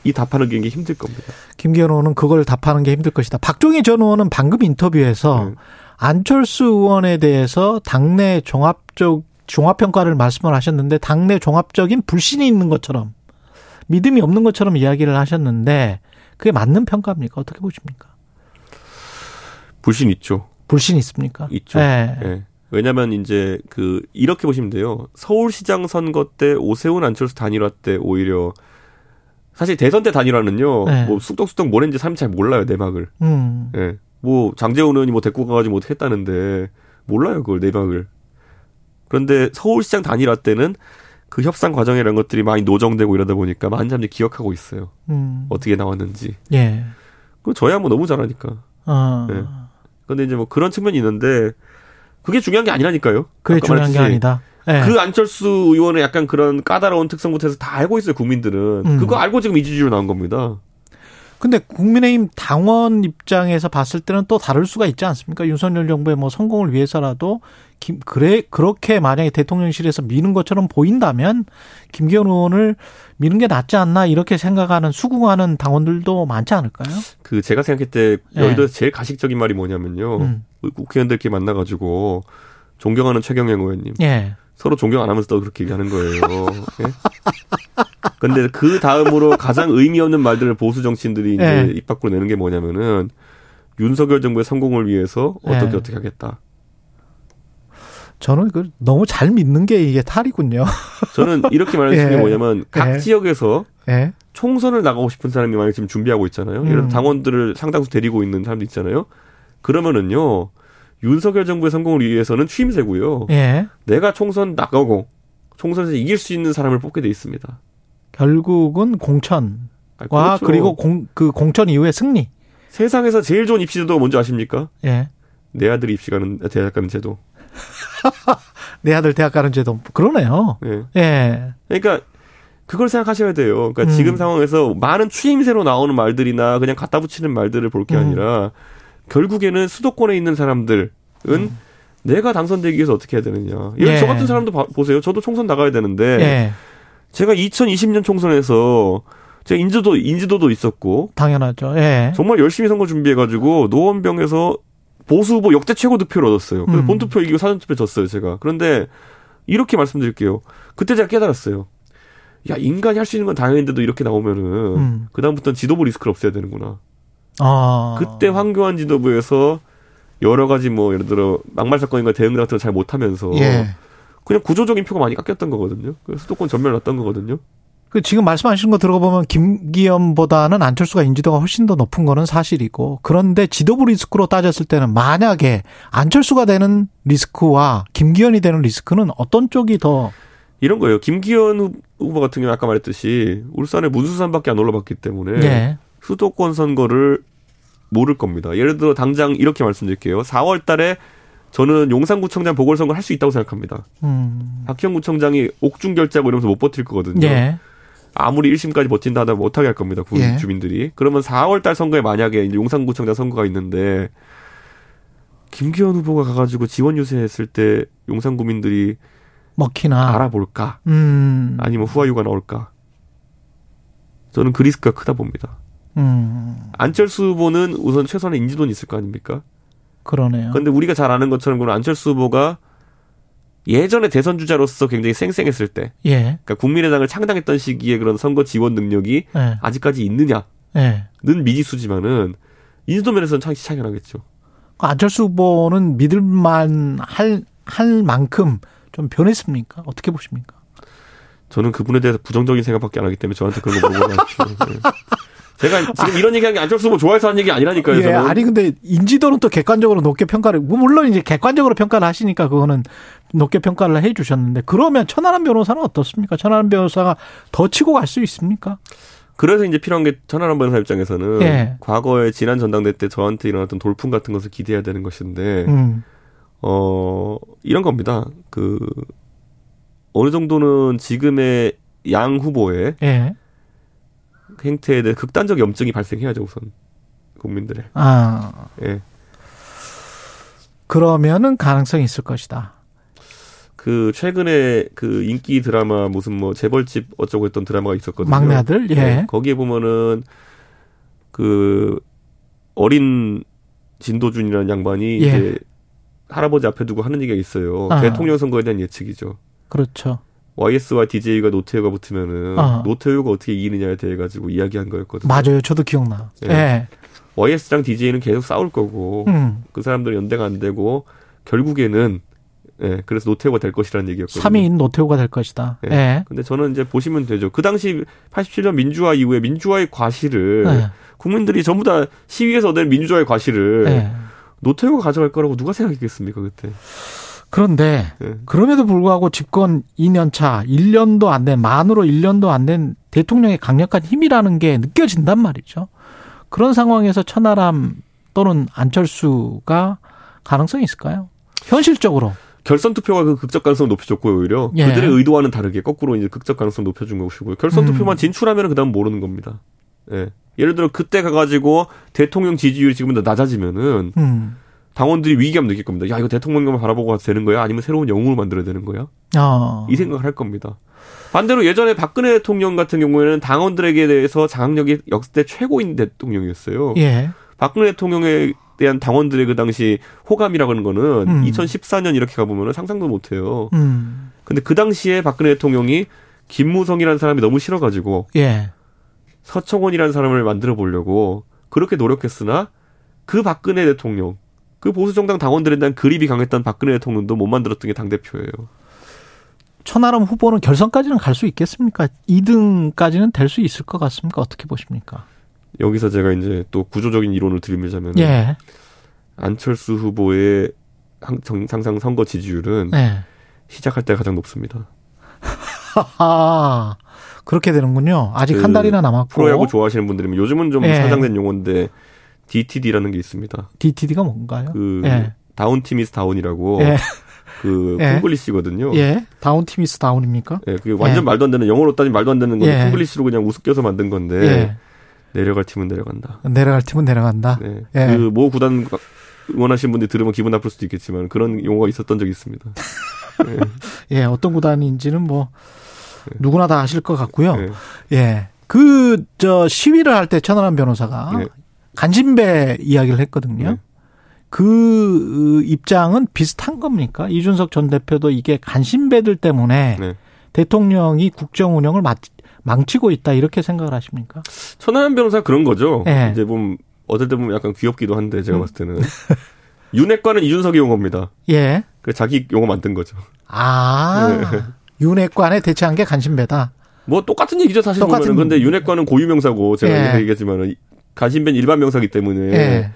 이 답하는 게 힘들 겁니다. 김기현 의원은 그걸 답하는 게 힘들 것이다. 박종희 전 의원은 방금 인터뷰에서 네. 안철수 의원에 대해서 당내 종합적 종합 평가를 말씀을 하셨는데 당내 종합적인 불신이 있는 것처럼 믿음이 없는 것처럼 이야기를 하셨는데 그게 맞는 평가입니까? 어떻게 보십니까? 불신 있죠. 불신 있습니까? 있죠. 네. 네. 왜냐면 이제 그 이렇게 보시면 돼요. 서울시장 선거 때 오세훈 안철수 단일화 때 오히려 사실 대선 때 단일화는요. 네. 뭐 쑥덕쑥덕 뭘 했는지 사람이 잘 몰라요 내막을. 음. 예. 네. 뭐 장재훈 의원이 뭐 데리고 가가지고 뭐 했다는데 몰라요 그걸 내막을. 그런데 서울시장 단일화 때는 그 협상 과정에 이런 것들이 많이 노정되고 이러다 보니까 많은 사람들이 기억하고 있어요. 음. 어떻게 나왔는지. 예. 그 저야 뭐 너무 잘하니까. 아. 네. 근데 이제 뭐 그런 측면이 있는데 그게 중요한 게 아니라니까요. 그게 중요한 게 아니다. 네. 그 안철수 의원의 약간 그런 까다로운 특성부터 해서 다 알고 있어요, 국민들은. 음. 그거 알고 지금 이지지로 나온 겁니다. 근데 국민의힘 당원 입장에서 봤을 때는 또 다를 수가 있지 않습니까? 윤석열 정부의 뭐 성공을 위해서라도 김, 그래, 그렇게 만약에 대통령실에서 미는 것처럼 보인다면 김기현 의원을 미는 게 낫지 않나 이렇게 생각하는 수긍하는 당원들도 많지 않을까요? 그 제가 생각할 때 여의도에서 네. 제일 가식적인 말이 뭐냐면요. 음. 국회의원들끼리 만나가지고 존경하는 최경영 의원님. 예. 서로 존경 안 하면서도 그렇게 얘기하는 거예요. 예? 근데 그 다음으로 가장 의미 없는 말들을 보수 정치인들이 이제 예. 입 밖으로 내는 게 뭐냐면은 윤석열 정부의 성공을 위해서 어떻게 예. 어떻게 하겠다. 저는 그 너무 잘 믿는 게 이게 탈이군요. 저는 이렇게 말할 수 있는 게 예. 뭐냐면 각 예. 지역에서 예. 총선을 나가고 싶은 사람이 만약 지금 준비하고 있잖아요. 음. 들어 당원들을 상당수 데리고 있는 사람도 있잖아요. 그러면은요. 윤석열 정부의 성공을 위해서는 취임새고요. 예. 내가 총선 나가고 총선에서 이길 수 있는 사람을 뽑게 돼 있습니다. 결국은 공천. 아, 그렇죠. 그리고 공, 그 공천 이후에 승리. 세상에서 제일 좋은 입시 제도가 뭔지 아십니까? 예. 내 아들 입시 가는 대학 가는 제도. 내 아들 대학 가는 제도. 그러네요. 예. 예. 그러니까 그걸 생각하셔야 돼요. 그러니까 음. 지금 상황에서 많은 추임새로 나오는 말들이나 그냥 갖다 붙이는 말들을 볼게 음. 아니라 결국에는 수도권에 있는 사람들은 음. 내가 당선되기 위해서 어떻게 해야 되느냐. 예를 예. 저 같은 사람도 봐, 보세요. 저도 총선 나가야 되는데 예. 제가 2020년 총선에서 제가 인지도 인지도도 있었고 당연하죠. 예. 정말 열심히 선거 준비해가지고 노원병에서 보수 후보 역대 최고 득표를 얻었어요. 그래서 음. 본투표 이기고 사전투표 졌어요, 제가. 그런데 이렇게 말씀드릴게요. 그때 제가 깨달았어요. 야, 인간이 할 수 있는 건 당연한데도 이렇게 나오면은 음. 그 다음부터는 지도부 리스크를 없애야 되는구나. 아. 그때 황교안 지도부에서 여러 가지 뭐 예를 들어 막말 사건인가 대응 같은 거잘 못하면서 예. 그냥 구조적인 표가 많이 깎였던 거거든요. 수도권 전멸 났던 거거든요. 그 지금 말씀하시는 거 들어보면 김기현보다는 안철수가 인지도가 훨씬 더 높은 거는 사실이고 그런데 지도부 리스크로 따졌을 때는 만약에 안철수가 되는 리스크와 김기현이 되는 리스크는 어떤 쪽이 더 이런 거예요. 김기현 후보 같은 경우 아까 말했듯이 울산에 문수산밖에 안 올라봤기 때문에 네. 수도권 선거를 모를 겁니다. 예를 들어 당장 이렇게 말씀드릴게요. 4월 달에 저는 용산구청장 보궐선거 할 수 있다고 생각합니다. 음. 박형 구청장이 옥중 결제하고 이러면서 못 버틸 거거든요. 네. 아무리 1심까지 버틴다 하다 못하게 할 겁니다. 구 예. 주민들이. 그러면 4월 달 선거에 만약에 이제 용산구청장 선거가 있는데 김기현 후보가 가가지고 지원 유세했을 때 용산 구민들이 먹히나 알아볼까? 음. 아니면 후화유가 나올까? 저는 그 리스크가 크다 봅니다. 음. 안철수 후보는 우선 최소한의 인지도는 있을 거 아닙니까? 그러네요. 그런데 우리가 잘 아는 것처럼 그런 안철수 후보가 예전에 대선 주자로서 굉장히 쌩쌩했을 때, 예. 그러니까 국민의당을 창당했던 시기에 그런 선거 지원 능력이 예. 아직까지 있느냐는 예. 미지수지만은 인지도 면에서는 상시 차이나겠죠. 그 안철수 후보는 믿을만 할, 할 만큼 좀 변했습니까? 어떻게 보십니까? 저는 그분에 대해서 부정적인 생각밖에 안 하기 때문에 저한테 그런 거 물어보지 않죠. 제가 지금 이런 얘기하는 게 안철수 후보 좋아해서 하는 얘기 아니라니까요. 예, 저는. 아니 근데 인지도는 또 객관적으로 높게 평가를 뭐 물론 이제 객관적으로 평가를 하시니까 그거는 높게 평가를 해 주셨는데 그러면 천하람 변호사는 어떻습니까? 천하람 변호사가 더 치고 갈 수 있습니까? 그래서 이제 필요한 게 천하람 변호사 입장에서는 예. 과거에 지난 전당대 때 저한테 일어났던 돌풍 같은 것을 기대해야 되는 것인데 음. 어 이런 겁니다. 그 어느 정도는 지금의 양 후보의 예. 행태에 대해 극단적 염증이 발생해야죠 우선 국민들의. 아. 예. 그러면은 가능성이 있을 것이다. 그 최근에 그 인기 드라마 무슨 뭐 재벌집 어쩌고 했던 드라마가 있었거든요. 막내 아들. 예. 네, 거기에 보면은 그 어린 진도준이라는 양반이 예. 이제 할아버지 앞에 두고 하는 얘기가 있어요. 아. 대통령 선거에 대한 예측이죠. 그렇죠. YS와 DJ가 노태우가 붙으면은 어. 노태우가 어떻게 이기느냐에 대해 가지고 이야기한 거였거든요. 맞아요. 저도 기억나. 예. 네. YS랑 DJ는 계속 싸울 거고 음. 그 사람들 연대가 안 되고 결국에는 예, 그래서 노태우가 될 것이라는 얘기였거든요. 3위인 노태우가 될 것이다. 예. 예. 근데 저는 이제 보시면 되죠. 그 당시 87년 민주화 이후에 민주화의 과실을 예. 국민들이 전부 다 시위에서 얻은 민주화의 과실을 예. 노태우가 가져갈 거라고 누가 생각했겠습니까, 그때? 그런데 네. 그럼에도 불구하고 집권 2년 차, 1년도 안 된, 만으로 1년도 안 된 대통령의 강력한 힘이라는 게 느껴진단 말이죠. 그런 상황에서 천하람 또는 안철수가 가능성이 있을까요? 현실적으로. 결선 투표가 그 극적 가능성 을 높여줬고요, 오히려. 예. 그들의 의도와는 다르게 거꾸로 이제 극적 가능성 을 높여준 것이고요. 결선 음. 투표만 진출하면 그다음 모르는 겁니다. 예. 예를 들어 그때 가가지고 대통령 지지율이 지금 더 낮아지면은 음. 당원들이 위기감 느낄 겁니다. 야, 이거 대통령만 바라보고 가도 되는 거야? 아니면 새로운 영웅을 만들어야 되는 거야? 아. 이 생각을 할 겁니다. 반대로 예전에 박근혜 대통령 같은 경우에는 당원들에게 대해서 장악력이 역대 최고인 대통령이었어요. 예. 박근혜 대통령에 대한 당원들의 그 당시 호감이라는 거는 음. 2014년 이렇게 가보면 상상도 못 해요. 음. 근데 그 당시에 박근혜 대통령이 김무성이라는 사람이 너무 싫어가지고 예. 서청원이라는 사람을 만들어 보려고 그렇게 노력했으나 그 박근혜 대통령 그 보수 정당 당원들에 대한 그립이 강했던 박근혜 대통령도 못 만들었던 게 당 대표예요. 천하람 후보는 결선까지는 갈 수 있겠습니까? 2등까지는 될 수 있을 것 같습니까? 어떻게 보십니까? 여기서 제가 이제 또 구조적인 이론을 들이밀자면 예. 안철수 후보의 상상 선거 지지율은 예. 시작할 때 가장 높습니다. 그렇게 되는군요. 아직 그 한 달이나 남았고. 프로야구 좋아하시는 분들이면 요즘은 좀 예. 사장된 용어인데 DTD라는 게 있습니다. DTD가 뭔가요? 그 예. down team is down이라고 예. 그 예. 콩글리시거든요. 예. down team is down입니까? 예. 그게 완전 예. 말도 안 되는 영어로 따지면 말도 안 되는 건데 예. 콩글리시로 그냥 우습게서 만든 건데 예. 내려갈 팀은 내려간다. 내려갈 팀은 내려간다. 네. 예. 그모 구단 응원하시는 분들이 들으면 기분 나쁠 수도 있겠지만 그런 용어가 있었던 적이 있습니다. 예. 예, 어떤 구단인지는 뭐 누구나 다 아실 것 같고요. 네. 예. 그, 저, 시위를 할 때 천하람 변호사가 네. 간신배 이야기를 했거든요. 네. 그 입장은 비슷한 겁니까? 이준석 전 대표도 이게 간신배들 때문에 네. 대통령이 국정 운영을 망치고 있다 이렇게 생각을 하십니까? 천하람 변호사 그런 거죠. 네. 이제 보면 어떨 때 보면 약간 귀엽기도 한데 제가 음. 봤을 때는 윤핵관은 이준석이 용어입니다. 예. 그 자기 용어 만든 거죠. 아. 네. 윤핵관에 대체한 게 간신배다. 뭐 똑같은 얘기죠 사실 똑같은 보면은 근데 윤핵관은 고유명사고 제가 예. 얘기했지만은 간신배는 일반 명사기 때문에 예.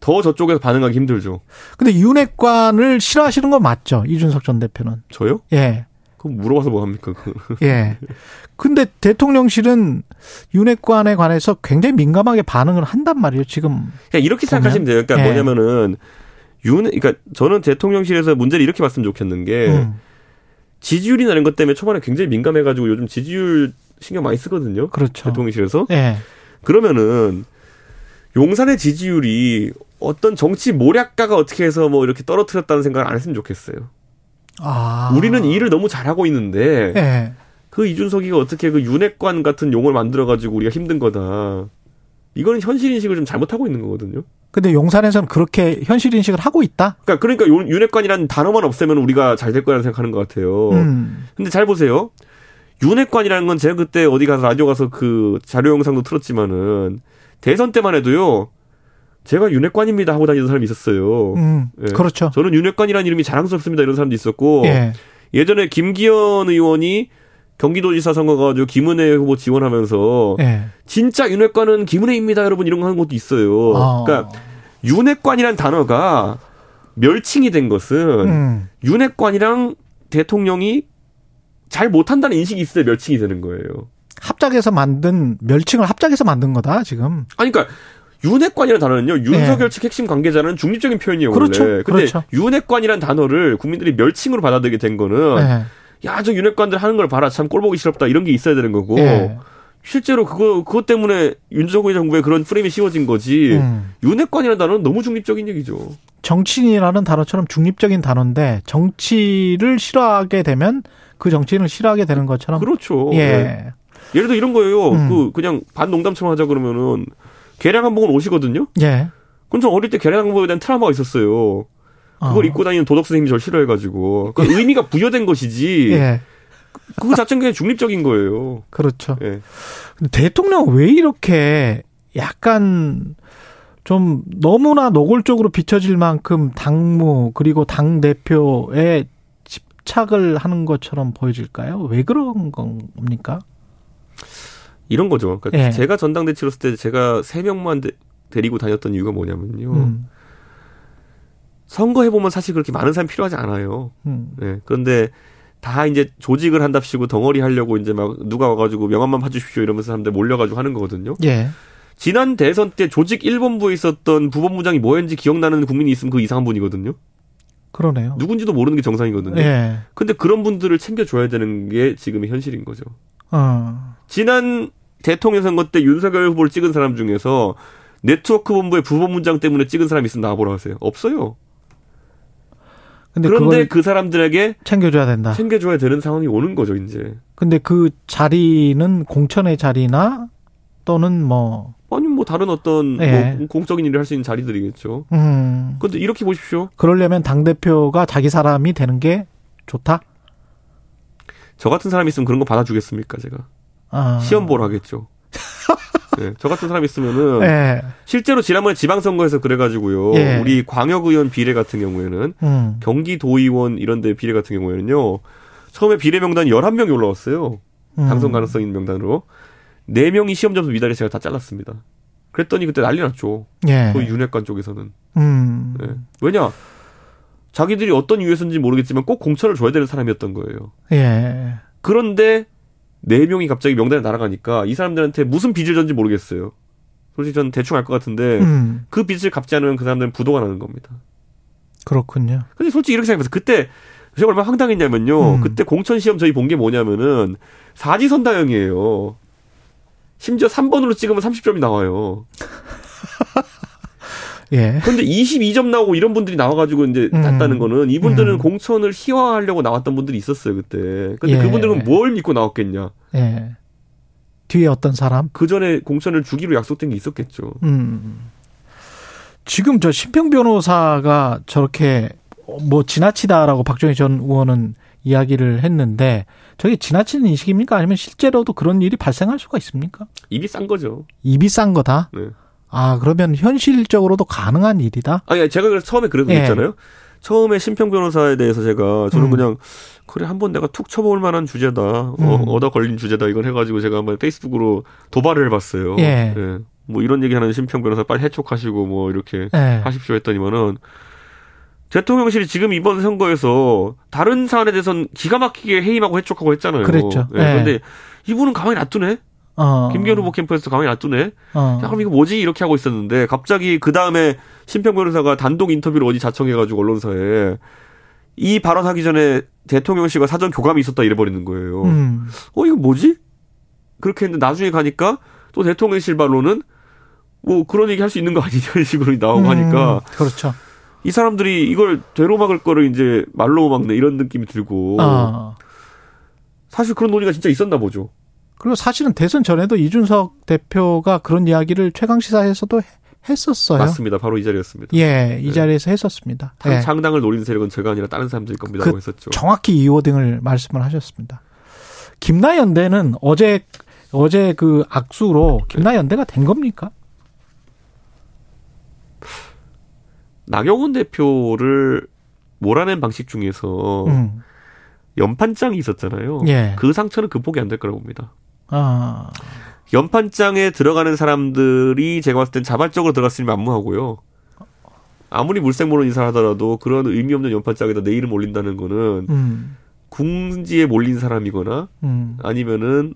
더 저쪽에서 반응하기 힘들죠. 근데 윤핵관을 싫어하시는 건 맞죠 이준석 전 대표는. 저요? 예. 그럼 물어봐서 뭐 합니까? 예. 근데 대통령실은 윤핵관에 관해서 굉장히 민감하게 반응을 한단 말이에요 지금. 그냥 이렇게 생각하시면 돼요. 그러니까 예. 뭐냐면은 윤, 그러니까 저는 대통령실에서 문제를 이렇게 봤으면 좋겠는 게. 음. 지지율이나 이런 것 때문에 초반에 굉장히 민감해가지고 요즘 지지율 신경 많이 쓰거든요. 그렇죠. 대통령실에서. 네. 그러면은 용산의 지지율이 어떤 정치 모략가가 어떻게 해서 뭐 이렇게 떨어뜨렸다는 생각을 안 했으면 좋겠어요. 아. 우리는 이 일을 너무 잘하고 있는데 네. 그 이준석이가 어떻게 그 윤핵관 같은 용을 만들어가지고 우리가 힘든 거다. 이거는 현실 인식을 좀 잘못하고 있는 거거든요. 근데 용산에서는 그렇게 현실 인식을 하고 있다? 그러니까 그러니까 윤핵관이라는 단어만 없애면 우리가 잘 될 거라는 생각하는 것 같아요. 음. 근데 잘 보세요. 윤핵관이라는 건 제가 그때 어디 가서 라디오 가서 그 자료 영상도 틀었지만은 대선 때만 해도요. 제가 윤핵관입니다 하고 다니는 사람이 있었어요. 음, 예. 그렇죠. 저는 윤핵관이라는 이름이 자랑스럽습니다 이런 사람도 있었고 예. 예전에 김기현 의원이 경기도지사 선거 가 지고 김은혜 후보 지원하면서 네. 진짜 윤핵관은 김은혜입니다, 여러분 이런 거 하는 것도 있어요. 아. 그러니까 윤핵관이란 단어가 멸칭이 된 것은 음. 윤핵관이랑 대통령이 잘 못한다는 인식이 있어야 멸칭이 되는 거예요. 합작해서 만든 멸칭을 합작해서 만든 거다 지금. 아니 그러니까 윤핵관이라는 단어는요 윤석열 네. 측 핵심 관계자는 중립적인 표현이에요 그렇죠. 원래. 근데 그렇죠. 윤핵관이란 단어를 국민들이 멸칭으로 받아들이게 된 거는. 네. 야, 저 윤핵관들 하는 걸 봐라. 참 꼴보기 싫었다. 이런 게 있어야 되는 거고. 예. 실제로 그거, 그것 때문에 윤석열 정부의 그런 프레임이 씌워진 거지. 음. 윤핵관이라는 단어는 너무 중립적인 얘기죠. 정치인이라는 단어처럼 중립적인 단어인데 정치를 싫어하게 되면 그 정치인을 싫어하게 되는 것처럼. 그렇죠. 예. 네. 예를 들어 이런 거예요. 음. 그, 그냥 반농담처럼 하자 그러면은 계량 한복은 옷이거든요. 예. 그럼 저 어릴 때 계량 한복에 대한 트라우마가 있었어요. 그걸 어. 입고 다니는 도덕 선생님이 저를 싫어해가지고 그 의미가 부여된 것이지. 예. 그거 자체는 그냥 중립적인 거예요. 그렇죠. 예. 대통령 왜 이렇게 약간 좀 너무나 노골적으로 비춰질 만큼 당무 그리고 당 대표에 집착을 하는 것처럼 보여질까요? 왜 그런 겁니까? 이런 거죠. 그러니까 예. 제가 전당대치로 했을 때 제가 세 명만 데, 데리고 다녔던 이유가 뭐냐면요. 음. 선거 해보면 사실 그렇게 많은 사람이 필요하지 않아요. 음. 네. 그런데 다 이제 조직을 한답시고 덩어리 하려고 이제 막 누가 와가지고 명함만 봐주십시오 이러면서 사람들 몰려가지고 하는 거거든요. 예. 지난 대선 때 조직 1본부에 있었던 부본부장이 뭐였는지 기억나는 국민이 있으면 그 이상한 분이거든요. 그러네요. 누군지도 모르는 게 정상이거든요. 예. 근데 그런 분들을 챙겨줘야 되는 게 지금의 현실인 거죠. 어. 지난 대통령 선거 때 윤석열 후보를 찍은 사람 중에서 네트워크 본부의 부본부장 때문에 찍은 사람이 있으면 나와보라 하세요. 없어요. 그런데 그 사람들에게 챙겨줘야 된다. 챙겨줘야 되는 상황이 오는 거죠, 이제. 근데 그 자리는 공천의 자리나 또는 뭐 아니 뭐 다른 어떤 네. 뭐 공적인 일을 할 수 있는 자리들이겠죠. 음. 근데 이렇게 보십시오. 그러려면 당 대표가 자기 사람이 되는 게 좋다. 저 같은 사람이 있으면 그런 거 받아주겠습니까, 제가? 아. 시험 보러 하겠죠. 네, 저 같은 사람 있으면은 네. 실제로 지난번에 지방선거에서 그래가지고요. 네. 우리 광역의원 비례 같은 경우에는 음. 경기도의원 이런데 비례 같은 경우에는요. 처음에 비례 명단 11명이 올라왔어요. 음. 당선 가능성 있는 명단으로. 4명이 시험 점수 미달에 제가 다 잘랐습니다. 그랬더니 그때 난리 났죠. 예. 소위 윤핵관 쪽에서는. 음. 네. 왜냐? 자기들이 어떤 이유에서인지 모르겠지만 꼭 공천을 줘야 되는 사람이었던 거예요. 예. 그런데 네 명이 갑자기 명단에 날아가니까 이 사람들한테 무슨 빚을 졌는지 모르겠어요. 솔직히 저는 대충 알 것 같은데 음. 그 빚을 갚지 않으면 그 사람들은 부도가 나는 겁니다. 그렇군요. 근데 솔직히 이렇게 생각해서 그때 제가 얼마나 황당했냐면요. 음. 그때 공천 시험 저희 본 게 뭐냐면은 사지선 다형이에요. 심지어 3번으로 찍으면 30점이 나와요. 예. 근데 22점 나오고 이런 분들이 나와가지고 이제 음. 났다는 거는 이분들은 음. 공천을 희화하려고 나왔던 분들이 있었어요 그때. 근데 예. 그분들은 뭘 믿고 나왔겠냐? 예. 뒤에 어떤 사람? 그 전에 공천을 주기로 약속된 게 있었겠죠. 음. 지금 저 심평 변호사가 저렇게 뭐 지나치다라고 박정희 전 의원은 이야기를 했는데 저게 지나치는 인식입니까? 아니면 실제로도 그런 일이 발생할 수가 있습니까? 입이 싼 거죠. 입이 싼 거다? 네. 아, 그러면 현실적으로도 가능한 일이다? 아니, 제가 그래서 처음에 그런 거 예. 있잖아요. 처음에 심평 변호사에 대해서 제가 저는 음. 그냥 그래 한번 내가 툭 쳐볼 만한 주제다 어, 음. 어, 얻어 걸린 주제다 이걸 해가지고 제가 한번 페이스북으로 도발을 해봤어요. 예. 예. 뭐 이런 얘기하는 심평 변호사 빨리 해촉하시고 뭐 이렇게 예. 하십시오 했더니만은 대통령실이 지금 이번 선거에서 다른 사안에 대해서는 기가 막히게 해임하고 해촉하고 했잖아요. 그랬죠. 예. 네. 그런데 이분은 가만히 놔두네. 어. 김기현 후보 캠프에서 가만히 놔두네. 어. 야, 그럼 이거 뭐지? 이렇게 하고 있었는데 갑자기 그 다음에 심평 변호사가 단독 인터뷰를 어디 자청해가지고 언론사에 이 발언하기 전에 대통령실과 사전 교감이 있었다 이래버리는 거예요. 음. 어 이거 뭐지? 그렇게 했는데 나중에 가니까 또 대통령실 발로는 뭐 그런 얘기 할 수 있는 거 아니냐 이런 식으로 나오고 음. 하니까 그렇죠. 이 사람들이 이걸 되로 막을 거를 이제 말로 막네 이런 느낌이 들고 아. 사실 그런 논의가 진짜 있었나 보죠. 그리고 사실은 대선 전에도 이준석 대표가 그런 이야기를 최강 시사에서도 했었어요. 맞습니다. 바로 이 자리였습니다. 예, 이 네. 자리에서 했었습니다. 예. 창당을 노리는 세력은 제가 아니라 다른 사람들일 겁니다라고 그 했었죠. 정확히 이 워딩을 말씀을 하셨습니다. 김나연대는 어제 어제 그 악수로 김나연대가 된 겁니까? 나경원 대표를 몰아낸 방식 중에서 음. 연판장이 있었잖아요. 예. 그 상처는 극복이 안 될 거라고 봅니다. 아. 연판장에 들어가는 사람들이 제가 봤을 땐 자발적으로 들어갔으면 만무하고요. 아무리 물색모론 인사를 하더라도 그런 의미 없는 연판장에다 내 이름 올린다는 거는 음. 궁지에 몰린 사람이거나 음. 아니면은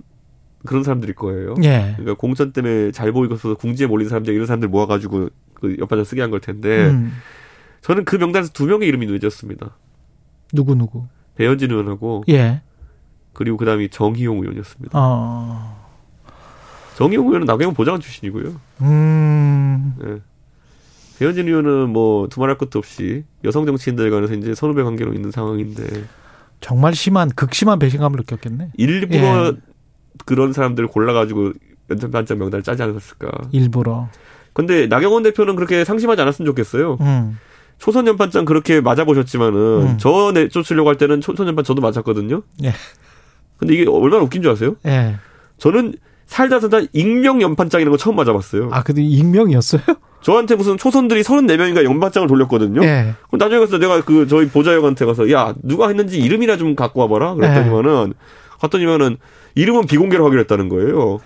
그런 사람들일 거예요. 예. 그러니까 공천 때문에 잘 보이고서 궁지에 몰린 사람들 이런 사람들 모아가지고 그 연판장 쓰게 한 걸 텐데 음. 저는 그 명단에서 두 명의 이름이 누해졌습니다. 누구 누구? 배현진 의원하고 예. 그리고 그다음이 정희용 의원이었습니다. 어. 정희용 의원은 나경원 보좌관 출신이고요. 음. 네. 배현진 의원은 뭐 두말할 것도 없이 여성 정치인들 간에서 이제 선후배 관계로 있는 상황인데 정말 심한 극심한 배신감을 느꼈겠네. 일부러 예. 그런 사람들을 골라가지고 연장반장 명단을 짜지 않았을까. 일부러. 근데 나경원 대표는 그렇게 상심하지 않았으면 좋겠어요. 음. 초선 연판장 그렇게 맞아보셨지만은 음. 저 내쫓으려고 할 때는 초선 연판 저도 맞았거든요. 예. 근데 이게 얼마나 웃긴 줄 아세요? 예. 저는 살다 살다 익명 연판장이라는 거 처음 맞아봤어요. 아, 근데 익명이었어요? 저한테 무슨 초선들이 34명인가 연판장을 돌렸거든요. 예. 그럼 나중에 가서 내가 그 저희 보좌역한테 가서 야, 누가 했는지 이름이나 좀 갖고 와봐라. 그랬더니만은, 예. 갔더니만은 이름은 비공개로 하기로 했다는 거예요.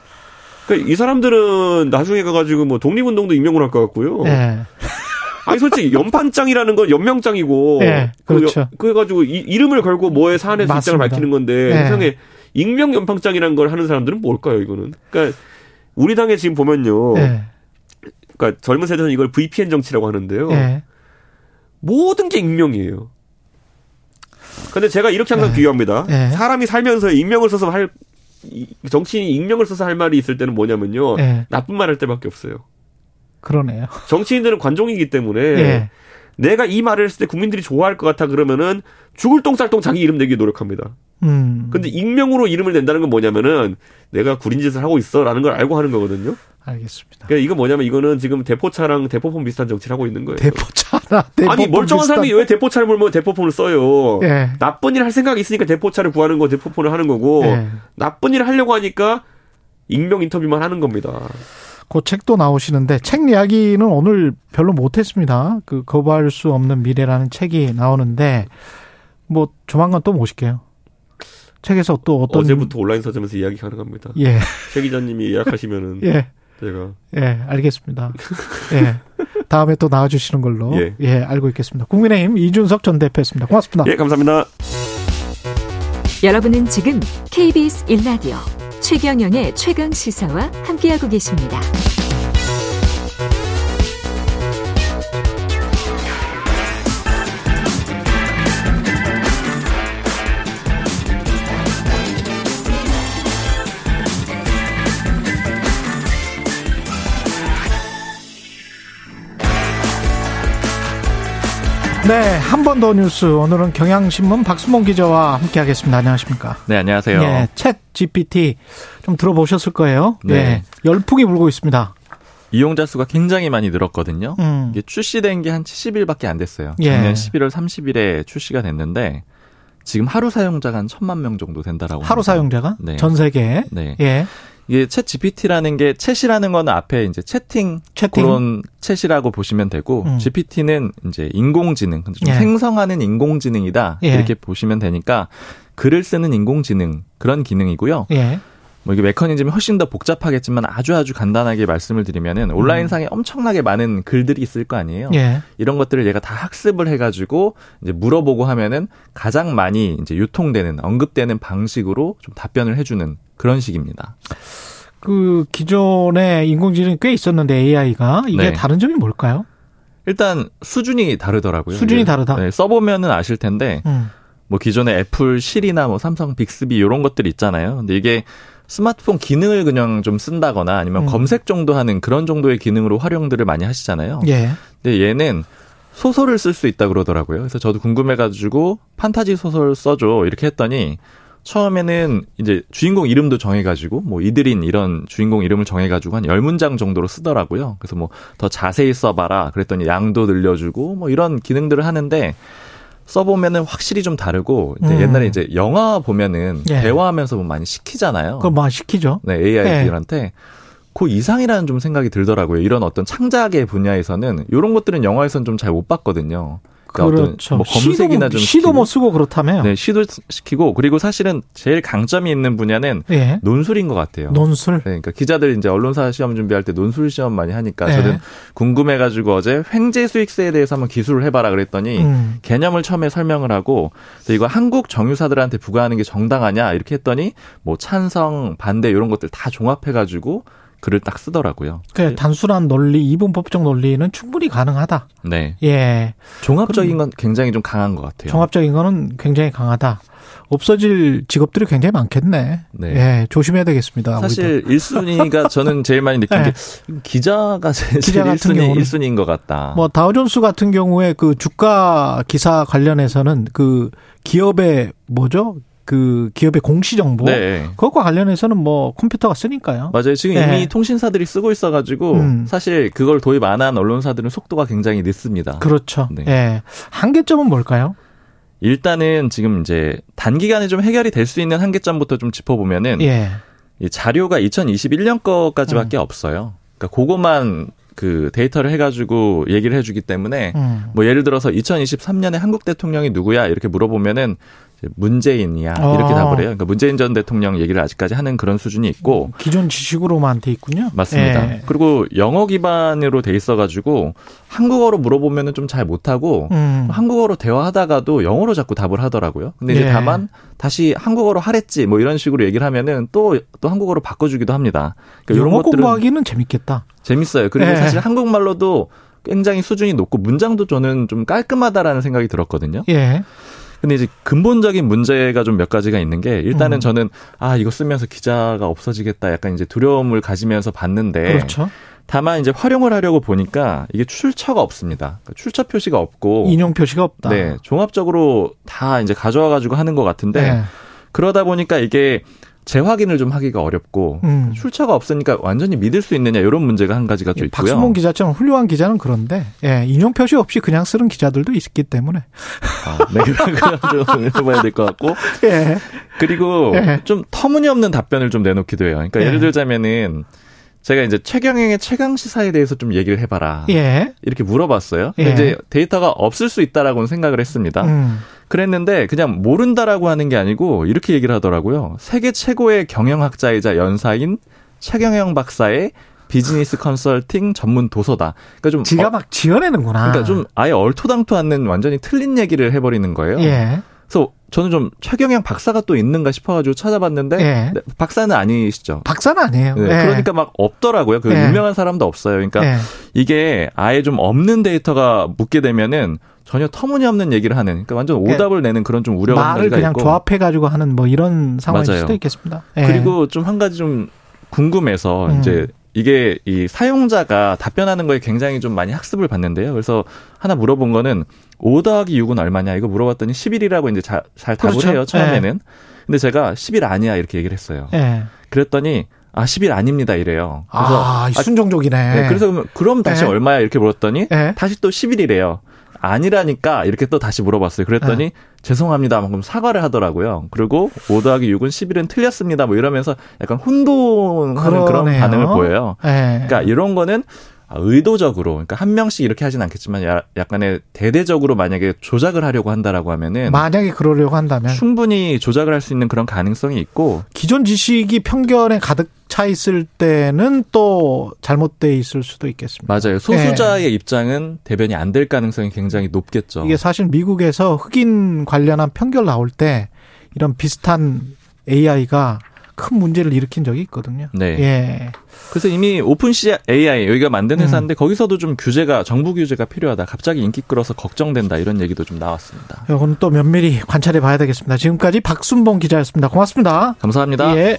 그러니까 이 사람들은 나중에 가가지고 뭐 독립운동도 익명으로 할 것 같고요. 예. 아니 솔직히 연판장이라는 건 연명장이고 네, 그렇죠. 그, 래가지고 이름을 걸고 뭐에 사안에서 입장을 밝히는 건데 네. 세상에 익명 연판장이라는 걸 하는 사람들은 뭘까요 이거는? 그러니까 우리 당에 지금 보면요. 네. 그러니까 젊은 세대는 이걸 VPN 정치라고 하는데요. 네. 모든 게 익명이에요. 근데 제가 이렇게 항상 네. 비유합니다. 네. 사람이 살면서 익명을 써서 할 정치인이 익명을 써서 할 말이 있을 때는 뭐냐면요. 네. 나쁜 말 할 때밖에 없어요. 그러네요. 정치인들은 관종이기 때문에 네. 내가 이 말을 했을 때 국민들이 좋아할 것 같아 그러면은 죽을 똥쌀똥 자기 이름 내기 노력합니다. 음. 근데 익명으로 이름을 낸다는 건 뭐냐면은 내가 구린 짓을 하고 있어라는 걸 알고 하는 거거든요. 알겠습니다. 그러니까 이거 뭐냐면 이거는 지금 대포차랑 대포폰 비슷한 정치를 하고 있는 거예요. 대포차나 대포폰 아니 멀쩡한 비슷한... 사람이 왜 대포차를 몰면 대포폰을 써요. 예. 나쁜 일 할 생각이 있으니까 대포차를 구하는 거 대포폰을 하는 거고 예. 나쁜 일을 하려고 하니까 익명 인터뷰만 하는 겁니다. 그 책도 나오시는데 책 이야기는 오늘 별로 못했습니다. 그 거부할 수 없는 미래라는 책이 나오는데 뭐 조만간 또 모실게요. 책에서 또 어떤 어제부터 온라인 서점에서 이야기 가능합니다. 예. 최 기자님이 예약하시면은 예. 제가 예 알겠습니다. 예 다음에 또 나와주시는 걸로 예. 예 알고 있겠습니다. 국민의힘 이준석 전 대표였습니다. 고맙습니다. 예 감사합니다. 여러분은 지금 KBS 1라디오 최경영의 최강 시사와 함께하고 계십니다. 네, 한 번 더 뉴스. 오늘은 경향신문 박수몽 기자와 함께 하겠습니다. 안녕하십니까? 네, 안녕하세요. 네, 챗 GPT 좀 들어보셨을 거예요. 네. 네 열풍이 불고 있습니다. 이용자 수가 굉장히 많이 늘었거든요. 음. 이게 출시된 게 한 70일밖에 안 됐어요. 예. 작년 11월 30일에 출시가 됐는데 지금 하루 사용자가 한 천만 명 정도 된다라고 하루 합니다. 사용자가 네. 전 세계. 네. 예. 이게 챗 GPT라는 게 챗이라는 거는 앞에 이제 채팅, 채팅? 그런 챗이라고 보시면 되고 음. GPT는 이제 인공지능, 좀 예. 생성하는 인공지능이다 예. 이렇게 보시면 되니까 글을 쓰는 인공지능 그런 기능이고요. 예. 뭐 이게 메커니즘이 훨씬 더 복잡하겠지만 아주 아주 간단하게 말씀을 드리면은 온라인상에 음. 엄청나게 많은 글들이 있을 거 아니에요. 예. 이런 것들을 얘가 다 학습을 해가지고 이제 물어보고 하면은 가장 많이 이제 유통되는 언급되는 방식으로 좀 답변을 해주는 그런 식입니다. 그 기존에 인공지능이 꽤 있었는데 AI가 이게 네. 다른 점이 뭘까요? 일단 수준이 다르더라고요. 수준이 다르다. 네, 써보면은 아실 텐데 음. 뭐 기존에 애플 실이나 뭐 삼성 빅스비 이런 것들 있잖아요. 근데 이게 스마트폰 기능을 그냥 좀 쓴다거나 아니면 음. 검색 정도 하는 그런 정도의 기능으로 활용들을 많이 하시잖아요. 예. 근데 얘는 소설을 쓸 수 있다 그러더라고요. 그래서 저도 궁금해가지고 판타지 소설 써줘 이렇게 했더니 처음에는 이제 주인공 이름도 정해가지고 뭐 이들인 이런 주인공 이름을 정해가지고 한 열문장 정도로 쓰더라고요. 그래서 뭐 더 자세히 써봐라 그랬더니 양도 늘려주고 뭐 이런 기능들을 하는데 써보면은 확실히 좀 다르고 이제 음. 옛날에 이제 영화 보면은 예. 대화하면서 뭐 많이 시키잖아요. 그거 뭐 시키죠. 네 AI들한테 예. 그 이상이라는 좀 생각이 들더라고요. 이런 어떤 창작의 분야에서는 이런 것들은 영화에서는 좀 잘 못 봤거든요. 그러니까 그렇죠. 뭐 검색이나 시도, 좀 시도 못 쓰고 그렇다며. 네, 시도 시키고 그리고 사실은 제일 강점이 있는 분야는 예. 논술인 것 같아요. 논술. 네, 그러니까 기자들 이제 언론사 시험 준비할 때 논술 시험 많이 하니까 예. 저는 궁금해가지고 어제 횡재 수익세에 대해서 한번 기술을 해봐라 그랬더니 음. 개념을 처음에 설명을 하고 이거 한국 정유사들한테 부과하는 게 정당하냐 이렇게 했더니 뭐 찬성 반대 이런 것들 다 종합해가지고 글을 딱 쓰더라고요. 그 단순한 논리, 이분법적 논리는 충분히 가능하다. 네. 예. 종합적인 건 굉장히 좀 강한 것 같아요. 종합적인 거는 굉장히 강하다. 없어질 직업들이 굉장히 많겠네. 네. 예, 조심해야 되겠습니다. 사실 우리도. 1순위가 저는 제일 많이 느낀 네. 게 기자가 제일 기자 같은 1순위, 경우는 1순위인 것 같다. 뭐 다우존스 같은 경우에 그 주가 기사 관련해서는 그 기업의 뭐죠? 그 기업의 공시 정보 네. 그것과 관련해서는 뭐 컴퓨터가 쓰니까요. 맞아요. 지금 네. 이미 통신사들이 쓰고 있어가지고 음. 사실 그걸 도입 안 한 언론사들은 속도가 굉장히 늦습니다. 그렇죠. 네. 네. 한계점은 뭘까요? 일단은 지금 이제 단기간에 좀 해결이 될 수 있는 한계점부터 좀 짚어보면은 예. 이 자료가 2021년 거까지밖에 음. 없어요. 그러니까 그것만 그 데이터를 해가지고 얘기를 해주기 때문에 음. 뭐 예를 들어서 2023년에 한국 대통령이 누구야 이렇게 물어보면은 문재인이야 이렇게 아. 답을 해요. 그러니까 문재인 전 대통령 얘기를 아직까지 하는 그런 수준이 있고 기존 지식으로만 돼 있군요. 맞습니다. 예. 그리고 영어 기반으로 돼 있어가지고 한국어로 물어보면은 좀 잘 못하고 음. 한국어로 대화하다가도 영어로 자꾸 답을 하더라고요. 근데 이제 예. 다만 다시 한국어로 하랬지 뭐 이런 식으로 얘기를 하면은 또또 한국어로 바꿔주기도 합니다. 그러니까 영어 공부하기는 재밌겠다. 재밌어요. 그리고 예. 사실 한국말로도 굉장히 수준이 높고 문장도 저는 좀 깔끔하다라는 생각이 들었거든요. 예. 근데 이제 근본적인 문제가 좀 몇 가지가 있는 게 일단은 음. 저는 아 이거 쓰면서 기자가 없어지겠다 약간 이제 두려움을 가지면서 봤는데 그렇죠. 다만 이제 활용을 하려고 보니까 이게 출처가 없습니다. 그러니까 출처 표시가 없고 인용 표시가 없다. 네, 종합적으로 다 이제 가져와 가지고 하는 것 같은데 네. 그러다 보니까 이게 재확인을 좀 하기가 어렵고 음. 출처가 없으니까 완전히 믿을 수 있느냐 이런 문제가 한 가지가 좀 예, 있고요. 박수몽 기자처럼 훌륭한 기자는 그런데 예, 인용 표시 없이 그냥 쓰는 기자들도 있기 때문에 아, 네, 그럼 좀 해봐야 될 것 같고 예. 그리고 예. 좀 터무니없는 답변을 좀 내놓기도 해요. 그러니까 예. 예를 들자면은 제가 이제 최경영의 최강 시사에 대해서 좀 얘기를 해봐라. 예. 이렇게 물어봤어요. 예. 이제 데이터가 없을 수 있다라고는 생각을 했습니다. 음. 그랬는데 그냥 모른다라고 하는 게 아니고 이렇게 얘기를 하더라고요. 세계 최고의 경영학자이자 연사인 최경영 박사의 비즈니스 컨설팅 전문 도서다. 그러니까 좀 지가 어, 막 지어내는구나. 그러니까 좀 아예 얼토당토 않는 완전히 틀린 얘기를 해버리는 거예요. 예. 그래서 저는 좀 최경영 박사가 또 있는가 싶어가지고 찾아봤는데 예. 네, 박사는 아니시죠. 박사는 아니에요. 네, 예. 그러니까 막 없더라고요. 그 예. 유명한 사람도 없어요. 그러니까 예. 이게 아예 좀 없는 데이터가 묻게 되면은 전혀 터무니없는 얘기를 하는, 그러니까 완전 예. 오답을 내는 그런 좀 우려가 말을 그냥 있고. 조합해 가지고 하는 뭐 이런 상황일 맞아요. 수도 있겠습니다. 예. 그리고 좀 한 가지 좀 궁금해서 음. 이제 이게 이 사용자가 답변하는 거에 굉장히 좀 많이 학습을 받는데요. 그래서 하나 물어본 거는 5 더하기 6은 얼마냐 이거 물어봤더니 11이라고 이제 자, 잘 답을 그렇죠. 해요 처음에는. 네. 근데 제가 11 아니야 이렇게 얘기를 했어요. 네. 그랬더니 아, 10일 아닙니다, 이래요. 그래서 아, 순종적이네. 아, 네, 그래서 그럼 다시 네. 얼마야 이렇게 물었더니 네. 다시 또 10일이래요. 아니라니까 이렇게 또 다시 물어봤어요. 그랬더니 네. 죄송합니다. 그럼 사과를 하더라고요. 그리고 5 더하기 6은 11은 틀렸습니다. 뭐 이러면서 약간 혼동하는 그러네요. 그런 반응을 보여요. 네. 그러니까 이런 거는 의도적으로 그러니까 한 명씩 이렇게 하진 않겠지만 약간의 대대적으로 만약에 조작을 하려고 한다라고 하면은 만약에 그러려고 한다면 충분히 조작을 할 수 있는 그런 가능성이 있고 기존 지식이 편견에 가득 차 있을 때는 또 잘못돼 있을 수도 있겠습니다. 맞아요. 소수자의 네. 입장은 대변이 안 될 가능성이 굉장히 높겠죠. 이게 사실 미국에서 흑인 관련한 편견 나올 때 이런 비슷한 AI가 큰 문제를 일으킨 적이 있거든요. 네. 예. 그래서 이미 오픈 시 AI 여기가 만든 회사인데 음. 거기서도 좀 규제가 정부 규제가 필요하다. 갑자기 인기 끌어서 걱정된다 이런 얘기도 좀 나왔습니다. 이건 또 면밀히 관찰해 봐야 되겠습니다. 지금까지 박순봉 기자였습니다. 고맙습니다. 감사합니다. 예.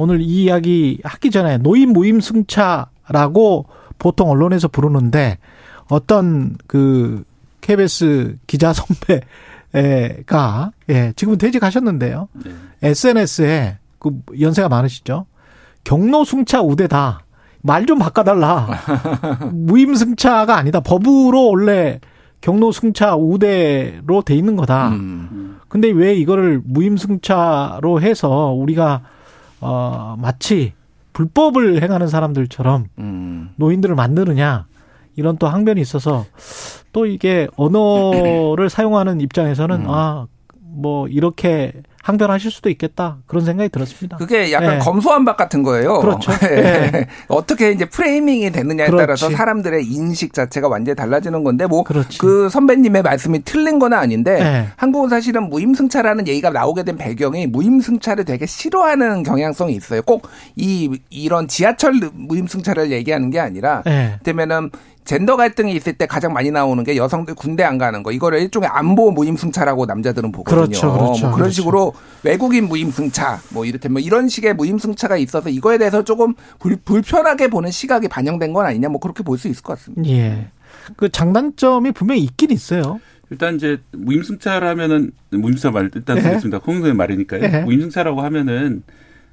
오늘 이 이야기 하기 전에 노인 무임 승차라고 보통 언론에서 부르는데 어떤 그 KBS 기자 선배가 예, 지금은 퇴직하셨는데요. 네. SNS에 그 연세가 많으시죠. 경로 승차 우대다. 말 좀 바꿔달라. 무임 승차가 아니다. 법으로 원래 경로 승차 우대로 돼 있는 거다. 음. 근데 왜 이거를 무임 승차로 해서 우리가 어, 마치 불법을 행하는 사람들처럼 음. 노인들을 만드느냐 이런 또 항변이 있어서 또 이게 언어를 사용하는 입장에서는 음. 아뭐 이렇게 항변하실 수도 있겠다 그런 생각이 들었습니다. 그게 약간 네. 검소한박 같은 거예요. 그렇죠. 네. 어떻게 이제 프레이밍이 되느냐에 그렇지. 따라서 사람들의 인식 자체가 완전히 달라지는 건데 뭐 그 선배님의 말씀이 틀린 건 아닌데 네. 한국은 사실은 무임승차라는 얘기가 나오게 된 배경이 무임승차를 되게 싫어하는 경향성이 있어요. 꼭 이 이런 지하철 무임승차를 얘기하는 게 아니라 되면은 젠더 갈등이 있을 때 가장 많이 나오는 게 여성들 군대 안 가는 거. 이거를 일종의 안보 무임승차라고 남자들은 보거든요. 그렇죠, 그렇죠, 뭐 그런 그렇죠. 식으로 외국인 무임승차 뭐 이렇다면 뭐 이런 식의 무임승차가 있어서 이거에 대해서 조금 불, 불편하게 보는 시각이 반영된 건 아니냐 뭐 그렇게 볼 수 있을 것 같습니다. 예. 그 장단점이 분명히 있긴 있어요. 일단 이제 무임승차라면은 무임승차 말 일단 예. 쓰겠습니다. 홍성의 말이니까요. 예. 무임승차라고 하면은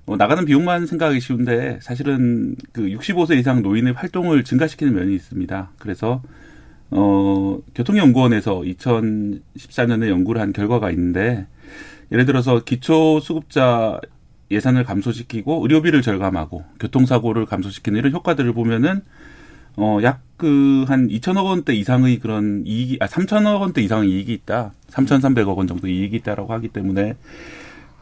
뭐 나가는 비용만 생각하기 쉬운데 사실은 그 65세 이상 노인의 활동을 증가시키는 면이 있습니다. 그래서 어 교통연구원에서 2014년에 연구를 한 결과가 있는데 예를 들어서 기초 수급자 예산을 감소시키고 의료비를 절감하고 교통사고를 감소시키는 이런 효과들을 보면은 어, 약 그 한 2천억 원대 이상의 그런 이익이, 아, 3천억 원대 이상의 이익이 있다. 3,300억 원 정도 이익이 있다라고 하기 때문에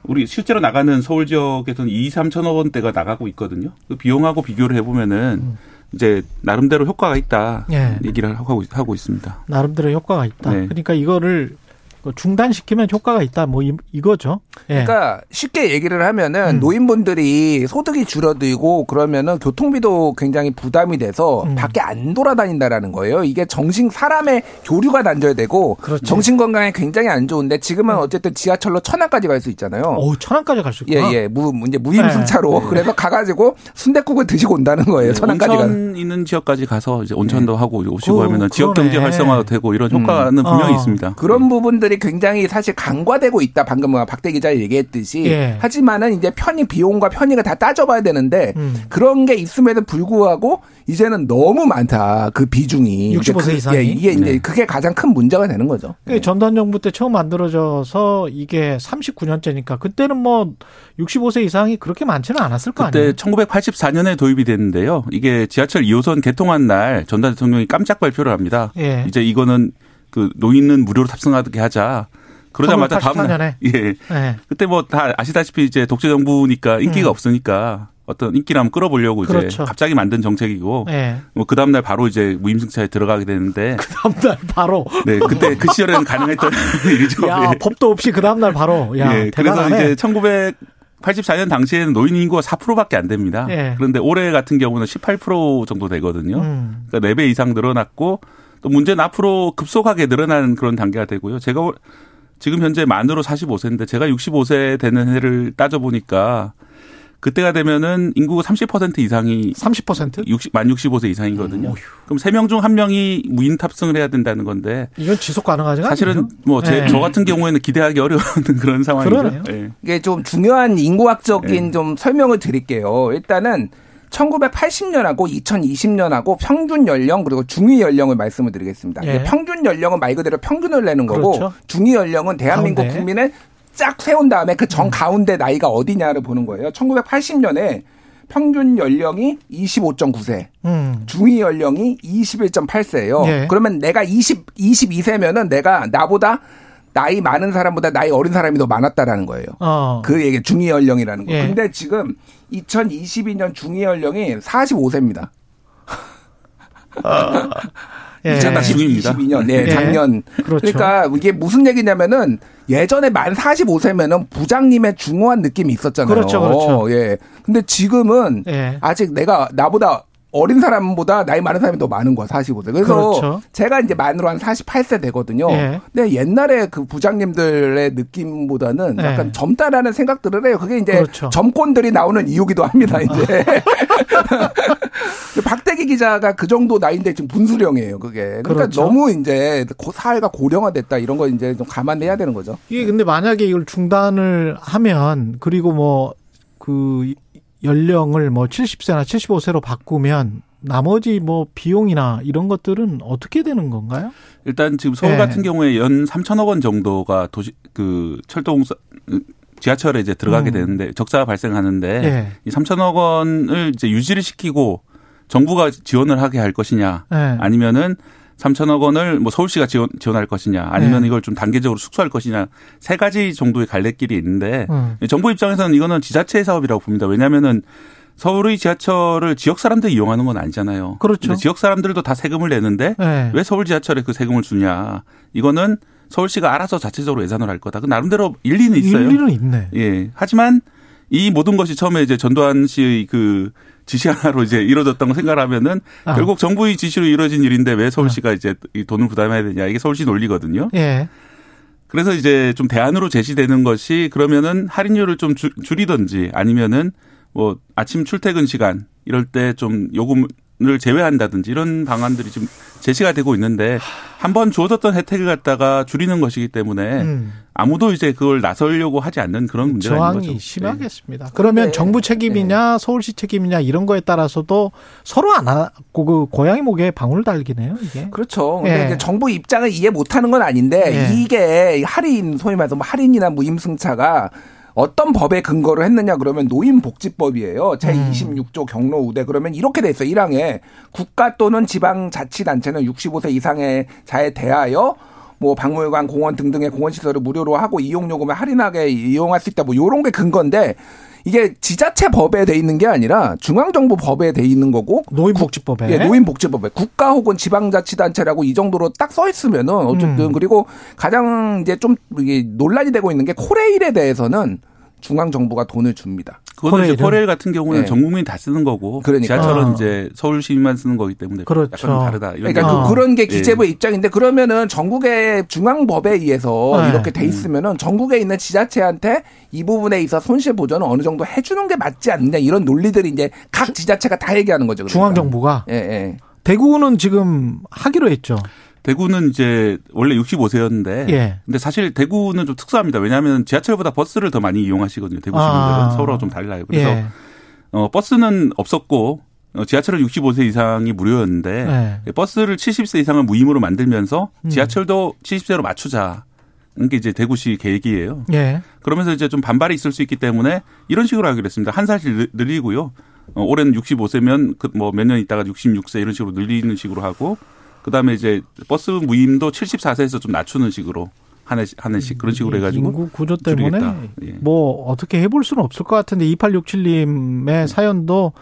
우리 실제로 나가는 서울 지역에서는 2, 3천억 원대가 나가고 있거든요. 그 비용하고 비교를 해보면은 이제 나름대로 효과가 있다. 예. 얘기를 하고, 하고 있습니다. 나름대로 효과가 있다. 네. 그러니까 이거를 그 중단시키면 효과가 있다. 뭐 이, 이거죠. 예. 그러니까 쉽게 얘기를 하면은 음. 노인분들이 소득이 줄어들고 그러면은 교통비도 굉장히 부담이 돼서 음. 밖에 안 돌아다닌다라는 거예요. 이게 정신 사람의 교류가 단절되고 그렇죠. 정신 건강에 굉장히 안 좋은데 지금은 어쨌든 지하철로 천안까지 갈 수 있잖아요. 오, 천안까지 갈 수 있구나. 예, 예. 무, 이제 무임승차로. 그래서 가 가지고 순대국을 드시고 온다는 거예요. 천안까지 가. 네, 온천 있는 지역까지 가서 이제 온천도 하고 오시고 그, 하면은 지역 그러네. 경제 활성화도 되고 이런 효과는 분명히 어. 있습니다. 그런 부분들이 굉장히 사실 간과되고 있다. 방금 뭐박 대 기자 얘기했듯이. 예. 하지만은 이제 편의 비용과 편의가 다 따져봐야 되는데 음. 그런 게 있음에도 불구하고 이제는 너무 많다. 그 비중이. 65세 이제 그- 이상이? 예, 이게 이제 네. 그게 가장 큰 문제가 되는 거죠. 그게 전두환 정부 때 처음 만들어져서 이게 39년째니까 그때는 뭐 65세 이상이 그렇게 많지는 않았을 거 그때 아니에요. 1984년에 도입이 됐는데요. 이게 지하철 2호선 개통한 날 전두환 대통령이 깜짝 발표를 합니다. 예. 이제 이거는 그 노인은 무료로 탑승하게 하자. 그러자마자 다음 1984 년에? 날 예. 예. 그때 뭐 다 아시다시피 이제 독재 정부니까 인기가 음. 없으니까 어떤 인기를 한번 끌어보려고 이제 그렇죠. 갑자기 만든 정책이고 예. 뭐그 다음 날 바로 이제 무임승차에 들어가게 되는데 그 다음날 바로. 네 그때 그 시절에는 가능했던 일이죠. 야, 예. 법도 없이 그 다음날 바로. 야, 예, 그래서 대단하네. 이제 1984년 당시에는 노인 인구가 4%밖에 안 됩니다. 예. 그런데 올해 같은 경우는 18% 정도 되거든요. 음. 그러니까 4배 이상 늘어났고 또 문제는 앞으로 급속하게 늘어나는 그런 단계가 되고요. 제가 올- 지금 현재 만으로 45세인데 제가 65세 되는 해를 따져 보니까 그때가 되면은 인구가 30% 이상이 30%? 60, 만 65세 이상이거든요. 음, 그럼 3명 중 1명이 무인 탑승을 해야 된다는 건데 이건 지속 가능하지가 사실은. 뭐제 네. 저 같은 경우에는 기대하기 어려운 그런 상황이죠. 그러네요. 예. 이게 좀 중요한 인구학적인 네. 좀 설명을 드릴게요. 일단은 1980년하고 2020년하고 평균 연령 그리고 중위 연령을 말씀을 드리겠습니다. 예. 평균 연령은 말 그대로 평균을 내는 거고 그렇죠. 중위 연령은 대한민국 가운데. 국민을 쫙 세운 다음에 그 음. 정 가운데 나이가 어디냐를 보는 거예요. 1980년에 평균 연령이 25.9세, 음. 중위 연령이 21.8세예요. 예. 그러면 내가 20 22세면은 내가 나보다 나이 많은 사람보다 나이 어린 사람이 더 많았다라는 거예요. 어. 그 얘기 중위 연령이라는 거. 예. 근데 지금 2022년 중위 연령이 45세입니다. 예. 이제 다 중위입니다. 22년, 네, 예. 작년. 그렇죠. 그러니까 이게 무슨 얘기냐면은 예전에 만 45세면은 부장님의 중후한 느낌이 있었잖아요. 그렇죠, 그렇죠. 예. 근데 지금은 예. 아직 내가 나보다 어린 사람보다 나이 많은 사람이 더 많은 거야, 45세. 그래서 그렇죠. 제가 이제 만으로 한 48세 되거든요. 예. 근데 옛날에 그 부장님들의 느낌보다는 예. 약간 젊다라는 생각들을 해요. 그게 이제 그렇죠. 점권들이 나오는 이유기도 합니다, 이제. 박대기 기자가 그 정도 나이인데 지금 분수령이에요, 그게. 그러니까 그렇죠. 너무 이제 고- 사회가 고령화됐다 이런 거 이제 좀 감안해야 되는 거죠. 이게 근데 만약에 이걸 중단을 하면 그리고 뭐그 연령을 뭐 70세나 75세로 바꾸면 나머지 뭐 비용이나 이런 것들은 어떻게 되는 건가요? 일단 지금 서울 예. 같은 경우에 연 3천억 원 정도가 도시 그 철도 지하철에 이제 들어가게 음. 되는데 적자가 발생하는데 예. 이 3천억 원을 이제 유지를 시키고 정부가 지원을 하게 할 것이냐 예. 아니면은 3천억 원을 뭐 서울시가 지원, 지원할 것이냐 아니면 네. 이걸 좀 단계적으로 숙소할 것이냐 세 가지 정도의 갈래길이 있는데 음. 정부 입장에서는 이거는 지자체 사업이라고 봅니다. 왜냐하면은 서울의 지하철을 지역 사람들이 이용하는 건 아니잖아요. 그렇죠. 지역 사람들도 다 세금을 내는데 예. 왜 서울 지하철에 그 세금을 주냐? 이거는 서울시가 알아서 자체적으로 예산을 할 거다. 그 나름대로 일리는 있어요. 일리는 있네. 예. 하지만 이 모든 것이 처음에 이제 전두환 씨의 그 지시 하나로 이제 이루어졌다고 생각하면은 아. 결국 정부의 지시로 이루어진 일인데 왜 서울시가 아. 이제 이 돈을 부담해야 되냐 이게 서울시 논리거든요. 예. 그래서 이제 좀 대안으로 제시되는 것이 그러면은 할인율을 좀 줄, 줄이든지 아니면은 뭐 아침 출퇴근 시간 이럴 때 좀 요금 을 제외한다든지 이런 방안들이 좀 제시가 되고 있는데 한번 주어졌던 혜택을 갖다가 줄이는 것이기 때문에 음. 아무도 이제 그걸 나설려고 하지 않는 그런 문제가 있는 거죠. 저항이 심하겠습니다. 네. 그러면 정부 책임이냐 네. 서울시 책임이냐 이런 거에 따라서도 서로 안 하고 그 고양이 목에 방울 달기네요. 이게 그렇죠. 근데 네. 정부 입장을 이해 못하는 건 아닌데 네. 이게 할인 소위 말해서 뭐 할인이나 무임승차가 어떤 법에 근거를 했느냐 그러면 노인복지법이에요. 제26조 음. 경로 우대 그러면 이렇게 돼 있어요. 1항에 국가 또는 지방 자치단체는 65세 이상의 자에 대하여 뭐 박물관, 공원 등등의 공원 시설을 무료로 하고 이용 요금을 할인하게 이용할 수 있다. 뭐 요런 게 근거인데 이게 지자체 법에 돼 있는 게 아니라 중앙정부 법에 돼 있는 거고 노인복지법에 예, 노인복지법에 국가 혹은 지방자치단체라고 이 정도로 딱 써 있으면은 어쨌든 음. 그리고 가장 이제 좀 이게 논란이 되고 있는 게 코레일에 대해서는 중앙 정부가 돈을 줍니다. 그거는 이제 포레일 같은 경우는 네. 전 국민이 다 쓰는 거고 그러니까. 지하철은 아. 이제 서울 시민만 쓰는 거기 때문에 그렇죠. 약간 다르다. 그러니까 아. 그, 런게 기재부의 예. 입장인데 그러면은 전국의 중앙법에 의해서 네. 이렇게 돼 음. 있으면은 전국에 있는 지자체한테 이 부분에 있어 손실 보전을 어느 정도 해주는 게 맞지 않느냐 이런 논리들이 이제 각 지자체가 다 얘기하는 거죠. 그러니까. 중앙 정부가. 예, 예. 대구는 지금 하기로 했죠. 대구는 이제 원래 65세였는데 예. 근데 사실 대구는 좀 특수합니다. 왜냐하면 지하철보다 버스를 더 많이 이용하시거든요. 대구 시민들은 아. 서울하고 좀 달라요. 그래서 예. 어, 버스는 없었고 어, 지하철은 65세 이상이 무료였는데 예. 버스를 70세 이상을 무임으로 만들면서 음. 지하철도 70세로 맞추자. 이게 이제 대구시 계획이에요. 예. 그러면서 이제 좀 반발이 있을 수 있기 때문에 이런 식으로 하기로 했습니다. 한 살씩 늘리고요. 어, 올해는 65세면 그 뭐 몇 년 있다가 66세 이런 식으로 늘리는 식으로 하고 그다음에 이제 버스 무임도 74세에서 좀 낮추는 식으로 한 해씩 그런 식으로 해가지고 인구 구조 때문에 예. 뭐 어떻게 해볼 수는 없을 것 같은데 2867님의 사연도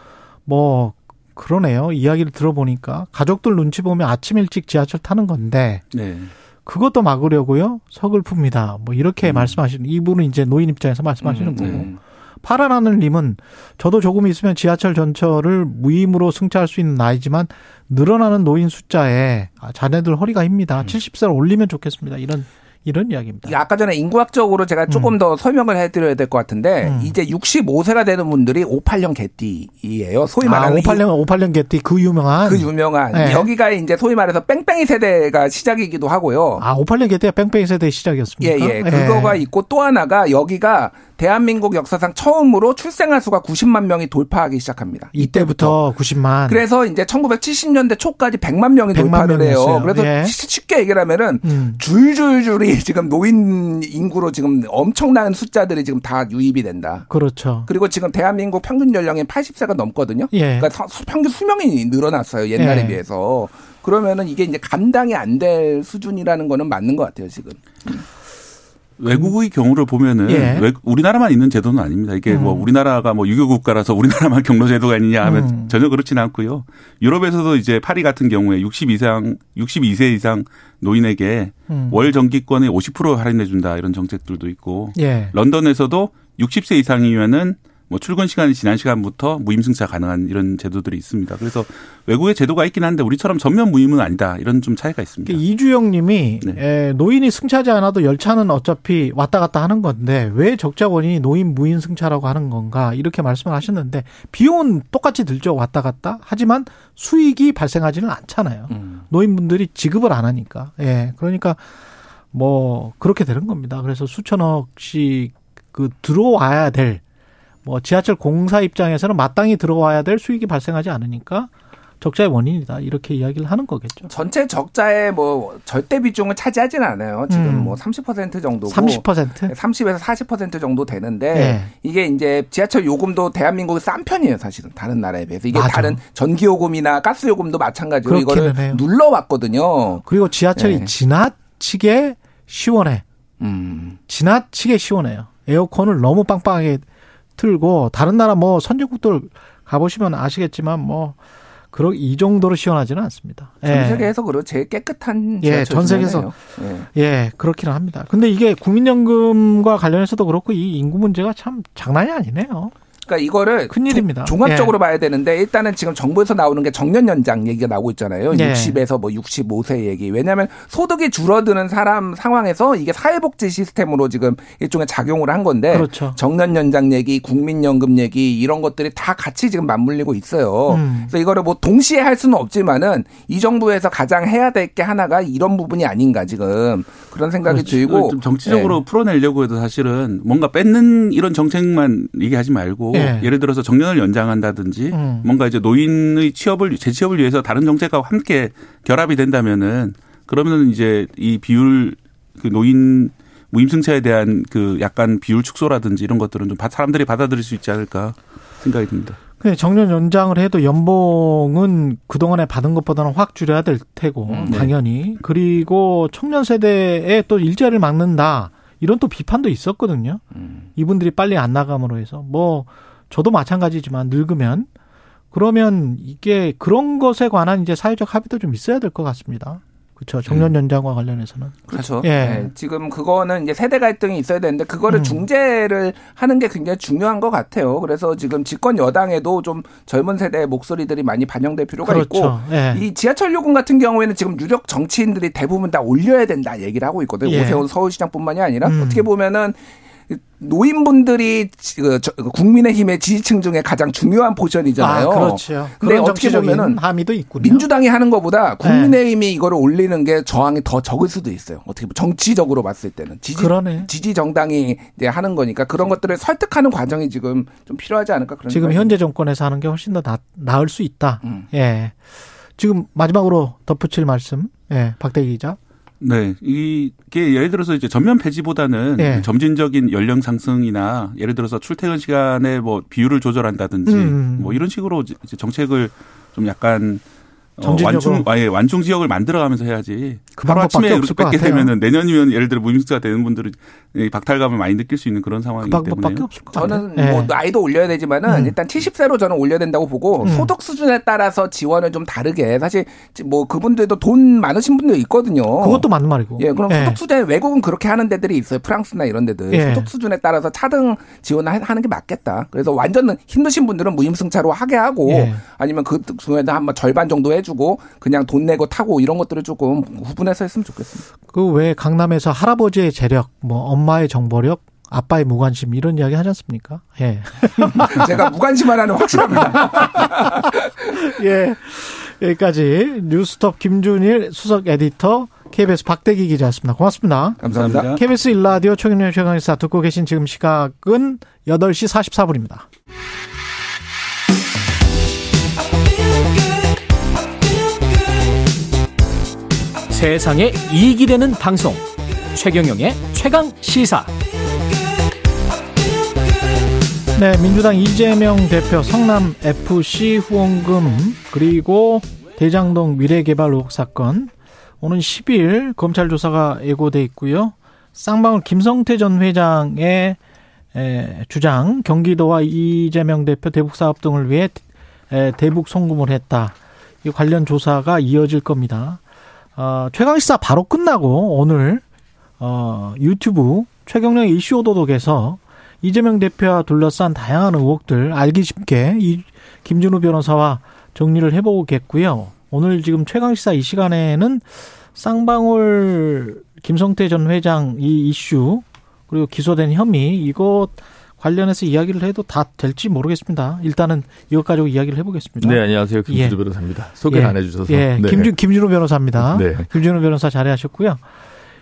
뭐 그러네요. 이야기를 들어보니까 가족들 눈치 보면 아침 일찍 지하철 타는 건데 네. 그것도 막으려고요. 서글픕니다. 뭐 이렇게 음. 말씀하시는 이분은 이제 노인 입장에서 말씀하시는 음, 거고. 네. 파란 하늘님은 저도 조금 있으면 지하철 전철을 무임으로 승차할 수 있는 나이지만 늘어나는 노인 숫자에 자네들 허리가 힙니다. 음. 70세를 올리면 좋겠습니다. 이런 이런 이야기입니다. 아까 전에 인구학적으로 제가 조금 음. 더 설명을 해드려야 될 것 같은데 음. 이제 65세가 되는 분들이 58년 개띠예요. 소위 아, 말하는 아, 58년 58년 개띠 그 유명한 그 유명한 네. 여기가 이제 소위 말해서 뺑뺑이 세대가 시작이기도 하고요. 아 58년 개띠가 뺑뺑이 세대 시작이었습니까? 예, 예. 그거가 예. 있고 또 하나가 여기가 대한민국 역사상 처음으로 출생아 수가 90만 명이 돌파하기 시작합니다. 이때부터, 이때부터 90만. 그래서 이제 1970년대 초까지 100만 명이 100만 돌파를 해요. 그래서 예. 쉽게 얘기를 하면은 음. 줄줄줄이 지금 노인 인구로 지금 엄청난 숫자들이 지금 다 유입이 된다. 그렇죠. 그리고 지금 대한민국 평균 연령이 80세가 넘거든요. 예. 그러니까 평균 수명이 늘어났어요. 옛날에 예. 비해서. 그러면은 이게 이제 감당이 안 될 수준이라는 거는 맞는 것 같아요, 지금. 외국의 경우를 보면은 예. 외, 우리나라만 있는 제도는 아닙니다. 이게 뭐 음. 뭐 우리나라가 뭐 유교 국가라서 우리나라만 경로 제도가 있느냐 하면 음. 전혀 그렇지는 않고요. 유럽에서도 이제 파리 같은 경우에 62세 62세 이상 노인에게 음. 월 정기권의 50% 할인해 준다 이런 정책들도 있고 예. 런던에서도 60세 이상이면은 뭐 출근 시간이 지난 시간부터 무임승차 가능한 이런 제도들이 있습니다. 그래서 외국의 제도가 있긴 한데 우리처럼 전면 무임은 아니다. 이런 좀 차이가 있습니다. 이주영 님이 네. 노인이 승차하지 않아도 열차는 어차피 왔다 갔다 하는 건데 왜 적자원이 노인 무임 승차라고 하는 건가 이렇게 말씀을 하셨는데 비용은 똑같이 들죠. 왔다 갔다. 하지만 수익이 발생하지는 않잖아요. 음. 노인분들이 지급을 안 하니까. 예. 그러니까 뭐 그렇게 되는 겁니다. 그래서 수천억씩 그 들어와야 될 뭐 지하철 공사 입장에서는 마땅히 들어와야 될 수익이 발생하지 않으니까 적자의 원인이다 이렇게 이야기를 하는 거겠죠. 전체 적자의 뭐 절대 비중을 차지하지는 않아요. 지금 음. 뭐30% 정도고 30% 30에서 40% 정도 되는데 네. 이게 이제 지하철 요금도 대한민국이 싼 편이에요, 사실은 다른 나라에 비해서. 이게 맞아. 다른 전기 요금이나 가스 요금도 마찬가지로 이거를 해요. 눌러왔거든요. 그리고 지하철이 네. 지나치게 시원해. 음. 지나치게 시원해요. 에어컨을 너무 빵빵하게 틀고 다른 나라 뭐 선진국들 가보시면 아시겠지만 뭐 그러 이 정도로 시원하지는 않습니다. 전 예. 세계에서 그리고 제일 깨끗한 예, 전 세계에서 예. 예, 그렇기는 합니다. 근데 이게 국민연금과 관련해서도 그렇고 이 인구 문제가 참 장난이 아니네요. 그러니까 이거를 큰일입니다. 종합적으로 예. 봐야 되는데 일단은 지금 정부에서 나오는 게 정년 연장 얘기가 나오고 있잖아요. 예. 60에서 뭐 65세 얘기. 왜냐하면 소득이 줄어드는 사람 상황에서 이게 사회복지 시스템으로 지금 일종의 작용을 한 건데 그렇죠. 정년 연장 얘기, 국민연금 얘기 이런 것들이 다 같이 지금 맞물리고 있어요. 음. 그래서 이거를 뭐 동시에 할 수는 없지만은 이 정부에서 가장 해야 될 게 하나가 이런 부분이 아닌가 지금 그런 생각이 그렇죠. 들고 좀 정치적으로 예. 풀어내려고 해도 사실은 뭔가 뺏는 이런 정책만 얘기하지 말고 예. 예를 들어서 정년을 연장한다든지 음. 뭔가 이제 노인의 취업을 재취업을 위해서 다른 정책과 함께 결합이 된다면은 그러면은 이제 이 비율 그 노인 무임승차에 대한 그 약간 비율 축소라든지 이런 것들은 좀 사람들이 받아들일 수 있지 않을까 생각이 듭니다. 정년 연장을 해도 연봉은 그동안에 받은 것보다는 확 줄여야 될 테고 음, 네. 당연히 그리고 청년 세대에 또 일자리를 막는다 이런 또 비판도 있었거든요. 음. 이분들이 빨리 안 나감으로 해서 뭐 저도 마찬가지지만 늙으면 그러면 이게 그런 것에 관한 이제 사회적 합의도 좀 있어야 될 것 같습니다. 그렇죠. 정년 연장과 관련해서는. 그렇죠. 예. 네. 지금 그거는 이제 세대 갈등이 있어야 되는데 그거를 음. 중재를 하는 게 굉장히 중요한 것 같아요. 그래서 지금 집권 여당에도 좀 젊은 세대의 목소리들이 많이 반영될 필요가 그렇죠. 있고 예. 이 지하철 요금 같은 경우에는 지금 유력 정치인들이 대부분 다 올려야 된다 얘기를 하고 있거든요. 예. 오세훈 서울시장뿐만이 아니라 음. 어떻게 보면은 노인분들이 그 국민의힘의 지지층 중에 가장 중요한 portion이잖아요. 아, 그렇죠. 근데 어떻게 보면은 함의도 있군요. 민주당이 하는 것보다 국민의힘이 네. 이거를 올리는 게 저항이 더 적을 수도 있어요. 어떻게 보면 정치적으로 봤을 때는 지지 그러네. 지지 정당이 이제 하는 거니까 그런 것들을 설득하는 과정이 지금 좀 필요하지 않을까 그런 지금 현재 정권에서 하는 게 훨씬 더 나, 나을 수 있다. 음. 예. 지금 마지막으로 덧붙일 말씀, 예, 박대기 기자. 네. 이게 예를 들어서 이제 전면 폐지보다는 네. 점진적인 연령 상승이나 예를 들어서 출퇴근 시간에 뭐 비율을 조절한다든지 음. 뭐 이런 식으로 이제 정책을 좀 약간 어, 완충 아예 완충 지역을 만들어가면서 해야지. 그 하루 아침에 이렇게 뺏게 되면은 내년이면 예를 들어 무임수가 되는 분들은 박탈감을 많이 느낄 수 있는 그런 상황이기 그 때문에. 저는 네. 뭐 나이도 올려야 되지만은 음. 일단 70세로 저는 올려야 된다고 보고 음. 소득 수준에 따라서 지원을 좀 다르게 사실 뭐 그분들도 돈 많으신 분들 있거든요. 그것도 맞는 말이고. 예, 그럼 네. 소득 수준에 외국은 그렇게 하는 데들이 있어요. 프랑스나 이런 데들 예. 소득 수준에 따라서 차등 지원을 하는 게 맞겠다. 그래서 완전 힘드신 분들은 무임승차로 하게 하고 예. 아니면 그 중에도 한번 절반 정도 해. 해주고 그냥 돈 내고 타고 이런 것들을 조금 구분해서 했으면 좋겠습니다. 그왜 강남에서 할아버지의 재력, 뭐 엄마의 정보력, 아빠의 무관심 이런 이야기 하지 않습니까? 예. 제가 무관심 하나는 확실합니다. 예. 여기까지 뉴스톱 김준일 수석 에디터 KBS 박대기 기자였습니다. 고맙습니다. 감사합니다. KBS 일라디오 최경련 최강의사 듣고 계신 지금 시각은 8시 44분입니다. 세상에 이익이 되는 방송 최경영의 최강 시사 네 민주당 이재명 대표 성남 FC 후원금 그리고 대장동 미래개발 의혹 사건 오는 10일 검찰 조사가 예고돼 있고요 쌍방울 김성태 전 회장의 주장 경기도와 이재명 대표 대북 사업 등을 위해 대북 송금을 했다. 이 관련 조사가 이어질 겁니다. 어, 최강시사 바로 끝나고 오늘 어, 유튜브 최경령 이슈 오도독에서 이재명 대표와 둘러싼 다양한 의혹들 알기 쉽게 이 김준우 변호사와 정리를 해보겠고요. 오늘 지금 최강시사 이 시간에는 쌍방울 김성태 전 회장 이 이슈 그리고 기소된 혐의 이것 관련해서 이야기를 해도 다 될지 모르겠습니다. 일단은 이것 가지고 이야기를 해보겠습니다. 네, 안녕하세요. 김준호 예. 변호사입니다. 소개를 예. 안 해주셔서. 예, 네. 김준, 김준호 변호사입니다. 네. 김준호 변호사 자리하셨고요.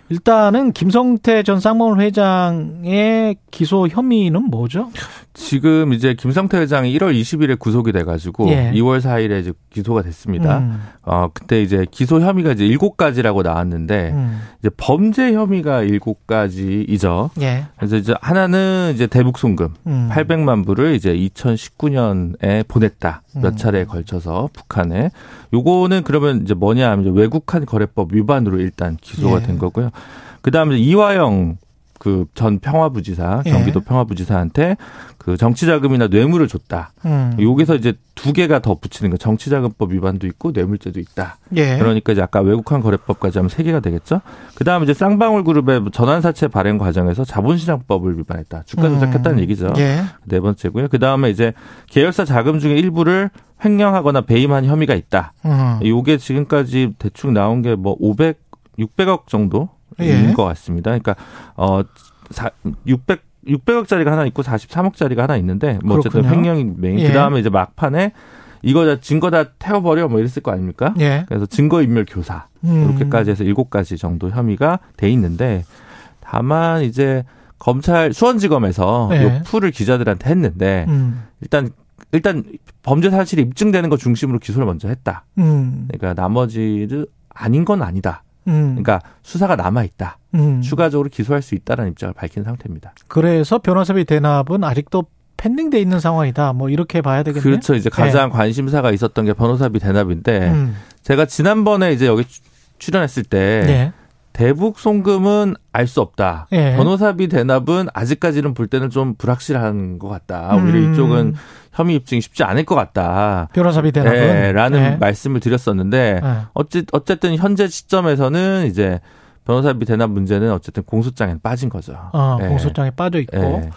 일단은 김성태 전 쌍방울 회장의 기소 혐의는 뭐죠? 지금 이제 김성태 회장이 1월 20일에 구속이 돼가지고 예. 2월 4일에 이제 기소가 됐습니다. 음. 어 그때 이제 기소 혐의가 이제 7가지라고 나왔는데 음. 이제 범죄 혐의가 7가지이죠. 예. 그래서 이제 하나는 이제 대북 송금 음. 800만 불을 이제 2019년에 보냈다 몇 음. 차례에 걸쳐서 북한에 요거는 그러면 이제 뭐냐 하면 외국한 거래법 위반으로 일단 기소가 예. 된 거고요. 그다음에 이화영 그 전 평화부지사 경기도 예. 평화부지사한테 그 정치자금이나 뇌물을 줬다. 음. 여기서 이제 두 개가 더 붙이는 거 정치자금법 위반도 있고 뇌물죄도 있다. 예. 그러니까 이제 아까 외국환 거래법까지 하면 세 개가 되겠죠. 그다음에 이제 쌍방울 그룹의 전환사채 발행 과정에서 자본시장법을 위반했다. 주가 음. 조작했다는 음. 얘기죠. 예. 네 번째고요. 그다음에 이제 계열사 자금 중에 일부를 횡령하거나 배임한 혐의가 있다. 음. 요게 지금까지 대충 나온 게 뭐 500, 600억 정도 인 예. 것 같습니다. 그러니까 어 600 600억짜리가 하나 있고 43억짜리가 하나 있는데 뭐 어쨌든 횡령이 메인. 예. 그다음에 이제 막판에 이거 다 증거 다 태워버려 뭐 이랬을 거 아닙니까? 예. 그래서 증거인멸 교사 음. 이렇게까지 해서 일곱 가지 정도 혐의가 돼 있는데 다만 이제 검찰 수원지검에서 예. 요 풀을 기자들한테 했는데 음. 일단 일단 범죄 사실이 입증되는 거 중심으로 기소를 먼저 했다. 음. 그러니까 나머지를 아닌 건 아니다. 음. 그러니까 수사가 남아 있다. 음. 추가적으로 기소할 수 있다라는 입장을 밝힌 상태입니다. 그래서 변호사비 대납은 아직도 펜딩돼 있는 상황이다. 뭐 이렇게 봐야 되겠네요. 그렇죠. 이제 가장 네. 관심사가 있었던 게 변호사비 대납인데 음. 제가 지난번에 이제 여기 출연했을 때 네. 대북 송금은 알 수 없다. 네. 변호사비 대납은 아직까지는 볼 때는 좀 불확실한 것 같다. 오히려 음. 이쪽은 혐의 입증이 쉽지 않을 것 같다. 변호사비 대납은 네, 라는 네. 말씀을 드렸었는데 네. 어찌 어쨌든 현재 시점에서는 이제 변호사비 대납 문제는 어쨌든 공소장에 빠진 거죠. 어, 네. 공소장에 빠져 있고. 네.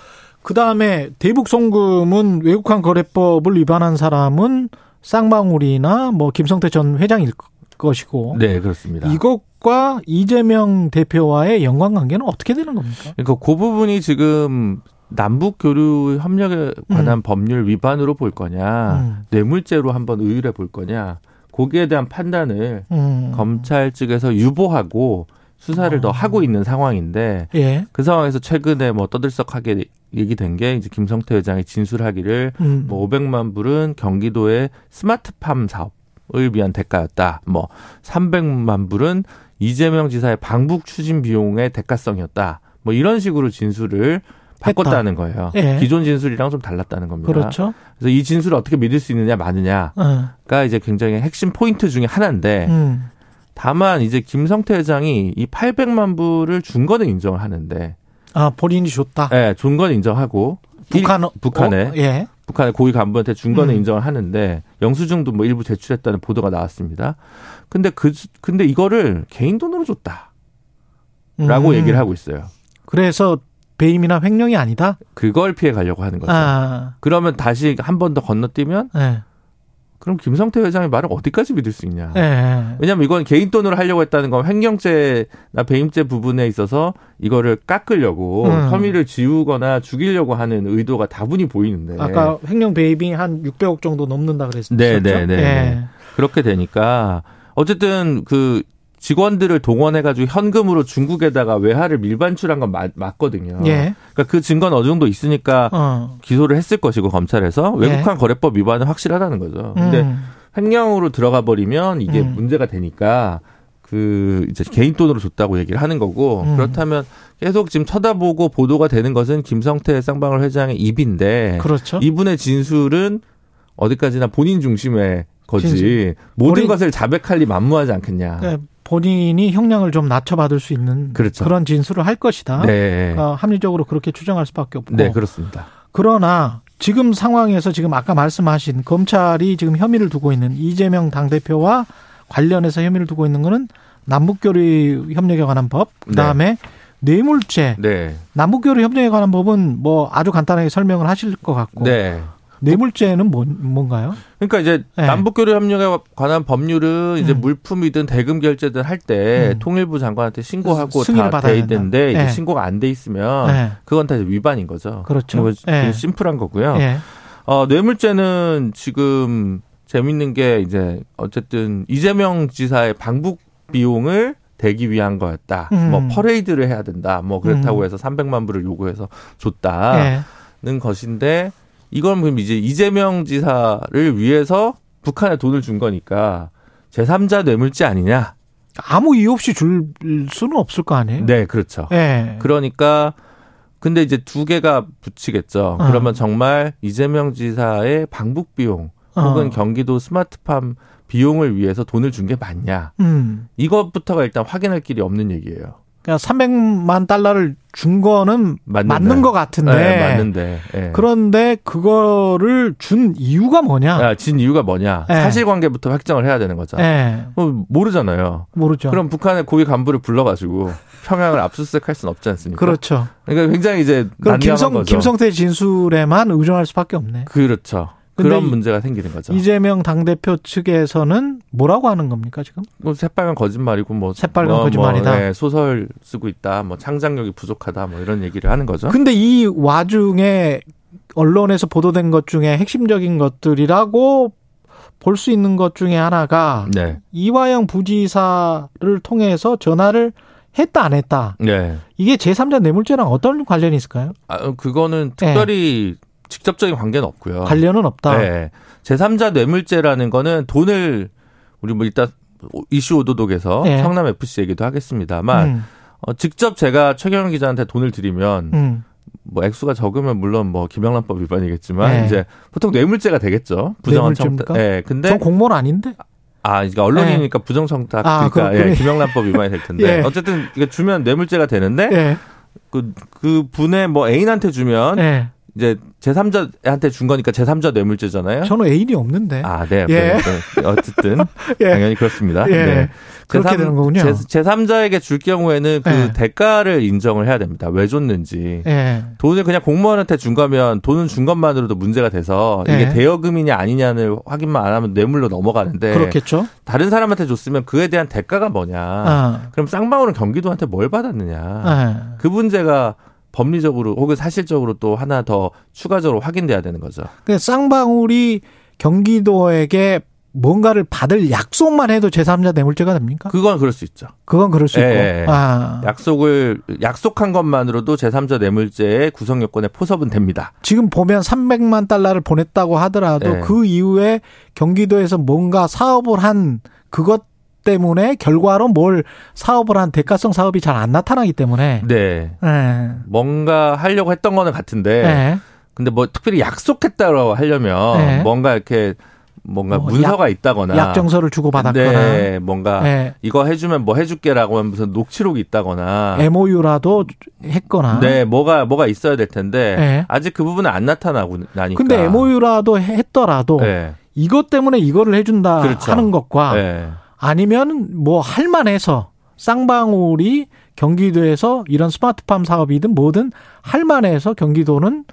그 다음에 대북 송금은 외국환 거래법을 위반한 사람은 쌍방울이나 뭐 김성태 전 회장일 것이고. 네, 그렇습니다. 이것과 이재명 대표와의 연관 관계는 어떻게 되는 겁니까? 그러니까 그 부분이 지금 남북 교류 협력에 관한 음. 법률 위반으로 볼 거냐, 음. 뇌물죄로 한번 의율해 볼 거냐, 거기에 대한 판단을 음. 검찰 측에서 유보하고 수사를 어. 더 하고 있는 상황인데 예. 그 상황에서 최근에 뭐 떠들썩하게 얘기된 게 이제 김성태 회장이 진술하기를 음. 뭐 500만 불은 경기도의 스마트팜 사업을 위한 대가였다. 뭐 300만 불은 이재명 지사의 방북 추진 비용의 대가성이었다. 뭐 이런 식으로 진술을 바꿨다는 했다. 거예요. 예. 기존 진술이랑 좀 달랐다는 겁니다. 그렇죠. 그래서 이 진술을 어떻게 믿을 수 있느냐 마느냐가 어. 이제 굉장히 핵심 포인트 중에 하나인데 음. 다만 이제 김성태 회장이 이 800만 불을 준 거는 인정을 하는데 아 본인이 줬다. 네, 준 거는 인정하고 북한 일, 북한에 어? 예. 북한의 고위 간부한테 준 거는 음. 인정을 하는데 영수증도 뭐 일부 제출했다는 보도가 나왔습니다. 근데 그 근데 이거를 개인 돈으로 줬다. 라고 음. 얘기를 하고 있어요. 그래서 배임이나 횡령이 아니다? 그걸 피해 가려고 하는 거죠. 아. 그러면 다시 한 번 더 건너뛰면 네. 그럼 김성태 회장의 말을 어디까지 믿을 수 있냐? 네. 왜냐하면 이건 개인 돈으로 하려고 했다는 건 횡령죄나 배임죄 부분에 있어서 이거를 깎으려고 음. 혐의를 지우거나 죽이려고 하는 의도가 다분히 보이는데 아까 횡령 배임이 한 600억 정도 넘는다 그랬었죠. 네, 네, 네. 네. 그렇게 되니까 어쨌든 그 직원들을 동원해가지고 현금으로 중국에다가 외화를 밀반출한 건 맞, 맞거든요. 예. 그러니까 그 증거는 어느 정도 있으니까 어. 기소를 했을 것이고 검찰에서 외국환 예. 거래법 위반은 확실하다는 거죠. 근데 음. 횡령으로 들어가 버리면 이게 음. 문제가 되니까 그 이제 개인 돈으로 줬다고 얘기를 하는 거고 음. 그렇다면 계속 지금 쳐다보고 보도가 되는 것은 김성태 쌍방울 회장의 입인데 그렇죠. 이분의 진술은 어디까지나 본인 중심의 거지 진술. 모든 본인, 것을 자백할 리 만무하지 않겠냐. 네, 본인이 형량을 좀 낮춰받을 수 있는 그렇죠. 그런 진술을 할 것이다. 네. 어, 합리적으로 그렇게 추정할 수밖에 없고. 네, 그렇습니다. 그러나 지금 상황에서 지금 아까 말씀하신 검찰이 지금 혐의를 두고 있는 이재명 당대표와 관련해서 혐의를 두고 있는 거는 남북교류 협력에 관한 법, 그다음에 네. 뇌물죄. 네. 남북교류 협력에 관한 법은 뭐 아주 간단하게 설명을 하실 것 같고. 네. 뇌물죄는 뭔, 뭔가요? 그러니까 이제 네. 남북교류 협력에 관한 법률은 이제 음. 물품이든 대금 결제든 할때 음. 통일부 장관한테 신고하고 다 돼 있는데 네. 신고가 안 돼 있으면 네. 그건 다 위반인 거죠. 그렇죠. 네. 심플한 거고요. 네. 어, 뇌물죄는 지금 재밌는 게 이제 어쨌든 이재명 지사의 방북 비용을 대기 위한 거였다. 음. 뭐 퍼레이드를 해야 된다. 뭐 그렇다고 음. 해서 300만 불을 요구해서 줬다는 네. 것인데 이건 그럼 이제 이재명 지사를 위해서 북한에 돈을 준 거니까 제3자 뇌물죄 아니냐? 아무 이유 없이 줄 수는 없을 거 아니에요? 네, 그렇죠. 네. 그러니까 근데 이제 두 개가 붙이겠죠. 어. 그러면 정말 이재명 지사의 방북 비용 혹은 어. 경기도 스마트팜 비용을 위해서 돈을 준 게 맞냐? 음. 이것부터가 일단 확인할 길이 없는 얘기예요. 그러니까 300만 달러를 준 거는 맞는데. 맞는 것 같은데. 네, 맞는데. 네. 그런데 그거를 준 이유가 뭐냐? 아, 진 이유가 뭐냐? 네. 사실관계부터 확정을 해야 되는 거죠. 네. 뭐 모르잖아요. 모르죠. 그럼 북한의 고위 간부를 불러가지고 평양을 압수수색할 수는 없지 않습니까? 그렇죠. 그러니까 굉장히 이제 그럼 김성 거죠. 김성태 진술에만 의존할 수밖에 없네. 그렇죠. 그런 문제가 생기는 거죠. 이재명 당대표 측에서는 뭐라고 하는 겁니까, 지금? 뭐, 새빨간 거짓말이고, 뭐. 새빨간 뭐, 거짓말이다. 뭐, 네, 소설 쓰고 있다, 뭐, 창작력이 부족하다, 뭐, 이런 얘기를 하는 거죠. 근데 이 와중에 언론에서 보도된 것 중에 핵심적인 것들이라고 볼 수 있는 것 중에 하나가 네. 이화영 부지사를 통해서 전화를 했다 안 했다. 네. 이게 제3자 뇌물죄랑 어떤 관련이 있을까요? 아, 그거는 특별히 네. 직접적인 관계는 없고요. 관련은 없다. 네. 제3자 뇌물죄라는 거는 돈을 우리 뭐 이따 이슈 오도독에서 네. 성남 FC 얘기도 하겠습니다만 음. 어, 직접 제가 최경영 기자한테 돈을 드리면 음. 뭐 액수가 적으면 물론 뭐 김영란법 위반이겠지만 네. 이제 보통 뇌물죄가 되겠죠. 부정한 청탁. 네. 근데 전 공무원 아닌데. 아, 그러니까 언론이니까 네. 부정 청탁 아, 그러니까 예, 김영란법 위반이 될 텐데 예. 어쨌든 이게 주면 뇌물죄가 되는데 예. 그, 그 분의 뭐 애인한테 주면 예. 이제 제3자한테 준 거니까 제3자 뇌물죄잖아요. 저는 애인이 없는데. 아, 네. 예. 네, 네. 어쨌든 예. 당연히 그렇습니다. 예. 네. 그렇게 제3, 되는 거군요. 제, 3자에게 줄 경우에는 그 예. 대가를 인정을 해야 됩니다. 왜 줬는지. 예. 돈을 그냥 공무원한테 준 거면 돈은 준 것만으로도 문제가 돼서 이게 예. 대여금이냐 아니냐를 확인만 안 하면 뇌물로 넘어가는데 그렇겠죠. 다른 사람한테 줬으면 그에 대한 대가가 뭐냐. 아. 그럼 쌍방울은 경기도한테 뭘 받았느냐. 예. 그 문제가 법리적으로 혹은 사실적으로 또 하나 더 추가적으로 확인돼야 되는 거죠. 그 쌍방울이 경기도에게 뭔가를 받을 약속만 해도 제3자 뇌물죄가 됩니까? 그건 그럴 수 있죠. 그건 그럴 수 있고. 예, 아. 약속을 약속한 것만으로도 제3자 뇌물죄의 구성 요건에 포섭은 됩니다. 지금 보면 300만 달러를 보냈다고 하더라도 예. 그 이후에 경기도에서 뭔가 사업을 한 그것 때문에 결과로 뭘 사업을 한 대가성 사업이 잘 안 나타나기 때문에 네. 네. 뭔가 하려고 했던 거는 같은데 네. 근데 뭐 특별히 약속했다고 하려면 네. 뭔가 이렇게 뭔가 뭐 문서가 약, 있다거나 약정서를 주고 받았거나 네, 뭔가 네. 이거 해주면 뭐 해줄게라고 하면 무슨 녹취록이 있다거나 MOU라도 했거나 네 뭐가 뭐가 있어야 될 텐데 네. 아직 그 부분은 안 나타나고 나니까 근데 MOU라도 했더라도 네. 이것 때문에 이거를 해준다 그렇죠. 하는 것과 네. 아니면 뭐 할만해서 쌍방울이 경기도에서 이런 스마트팜 사업이든 뭐든 할만해서 경기도는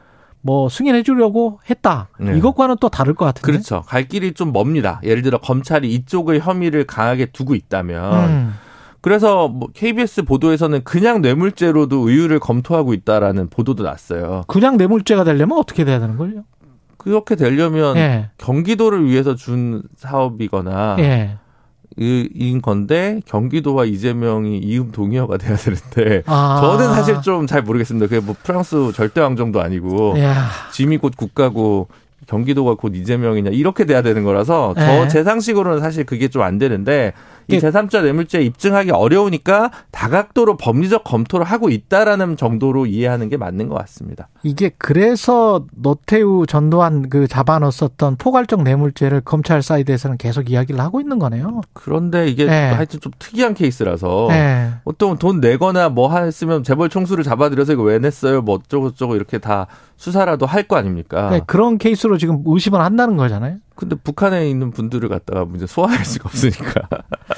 뭐 승인해 주려고 했다. 네. 이것과는 또 다를 것 같은데. 그렇죠. 갈 길이 좀 멉니다. 예를 들어 검찰이 이쪽의 혐의를 강하게 두고 있다면 음. 그래서 뭐 KBS 보도에서는 그냥 뇌물죄로도 의유를 검토하고 있다라는 보도도 났어요. 그냥 뇌물죄가 되려면 어떻게 돼야 되는 거예요? 그렇게 되려면 예. 경기도를 위해서 준 사업이거나 예. 인 건데 경기도와 이재명이 이음 동의어가 돼야 되는데 아. 저는 사실 좀 잘 모르겠습니다. 그게 뭐 프랑스 절대 왕정도 아니고 야. 짐이 곧 국가고 경기도가 곧 이재명이냐 이렇게 돼야 되는 거라서 저제 네. 상식으로는 사실 그게 좀 안 되는데 이 제3자 뇌물죄 입증하기 어려우니까 다각도로 법리적 검토를 하고 있다라는 정도로 이해하는 게 맞는 것 같습니다. 이게 그래서 노태우 전두환 그 잡아넣었던 포괄적 뇌물죄를 검찰 사이드에서는 계속 이야기를 하고 있는 거네요. 그런데 이게 네. 하여튼 좀 특이한 케이스라서 네. 보통 돈 내거나 뭐 했으면 재벌 총수를 잡아들여서 이거 왜 냈어요? 뭐 어쩌고저쩌고 이렇게 다 수사라도 할 거 아닙니까? 네, 그런 케이스로 지금 의심을 한다는 거잖아요. 근데 북한에 있는 분들을 갖다가 이제 소화할 수가 없으니까.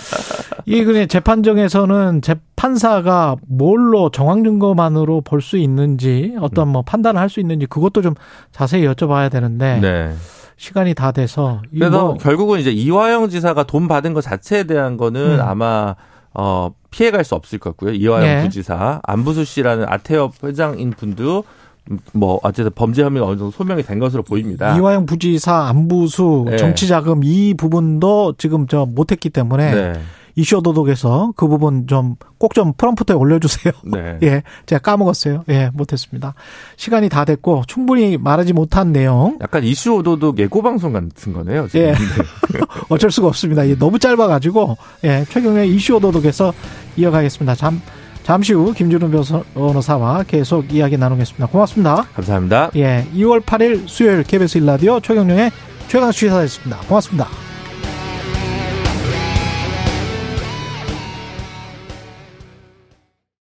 이게 그냥 재판정에서는 재판사가 뭘로 정황 증거만으로 볼 수 있는지 어떤 뭐 판단을 할 수 있는지 그것도 좀 자세히 여쭤봐야 되는데. 네. 시간이 다 돼서 그래서 뭐 결국은 이제 이화영 지사가 돈 받은 것 자체에 대한 거는 음. 아마 어 피해갈 수 없을 것 같고요. 이화영 네. 부지사 안부수 씨라는 아태업 회장인 분도 뭐 어쨌든 범죄 혐의가 어느 정도 소명이 된 것으로 보입니다. 이화영 부지사 안부수 네. 정치자금 이 부분도 지금 저 못했기 때문에 네. 이슈 도독에서 그 부분 좀 꼭좀 좀 프롬프트에 올려주세요. 네. 예, 제가 까먹었어요. 예, 못했습니다. 시간이 다 됐고 충분히 말하지 못한 내용. 약간 이슈 오도독 예고 방송 같은 거네요. 지금. 예, 어쩔 수가 없습니다. 너무 짧아가지고 예, 최경의 이슈 오도독에서 이어가겠습니다. 잠. 잠시 후 김준우 변호사와 계속 이야기 나누겠습니다. 고맙습니다. 감사합니다. 예, 2월 8일 수요일 KBS 일라디오 최경영의 최강 시사였습니다. 고맙습니다.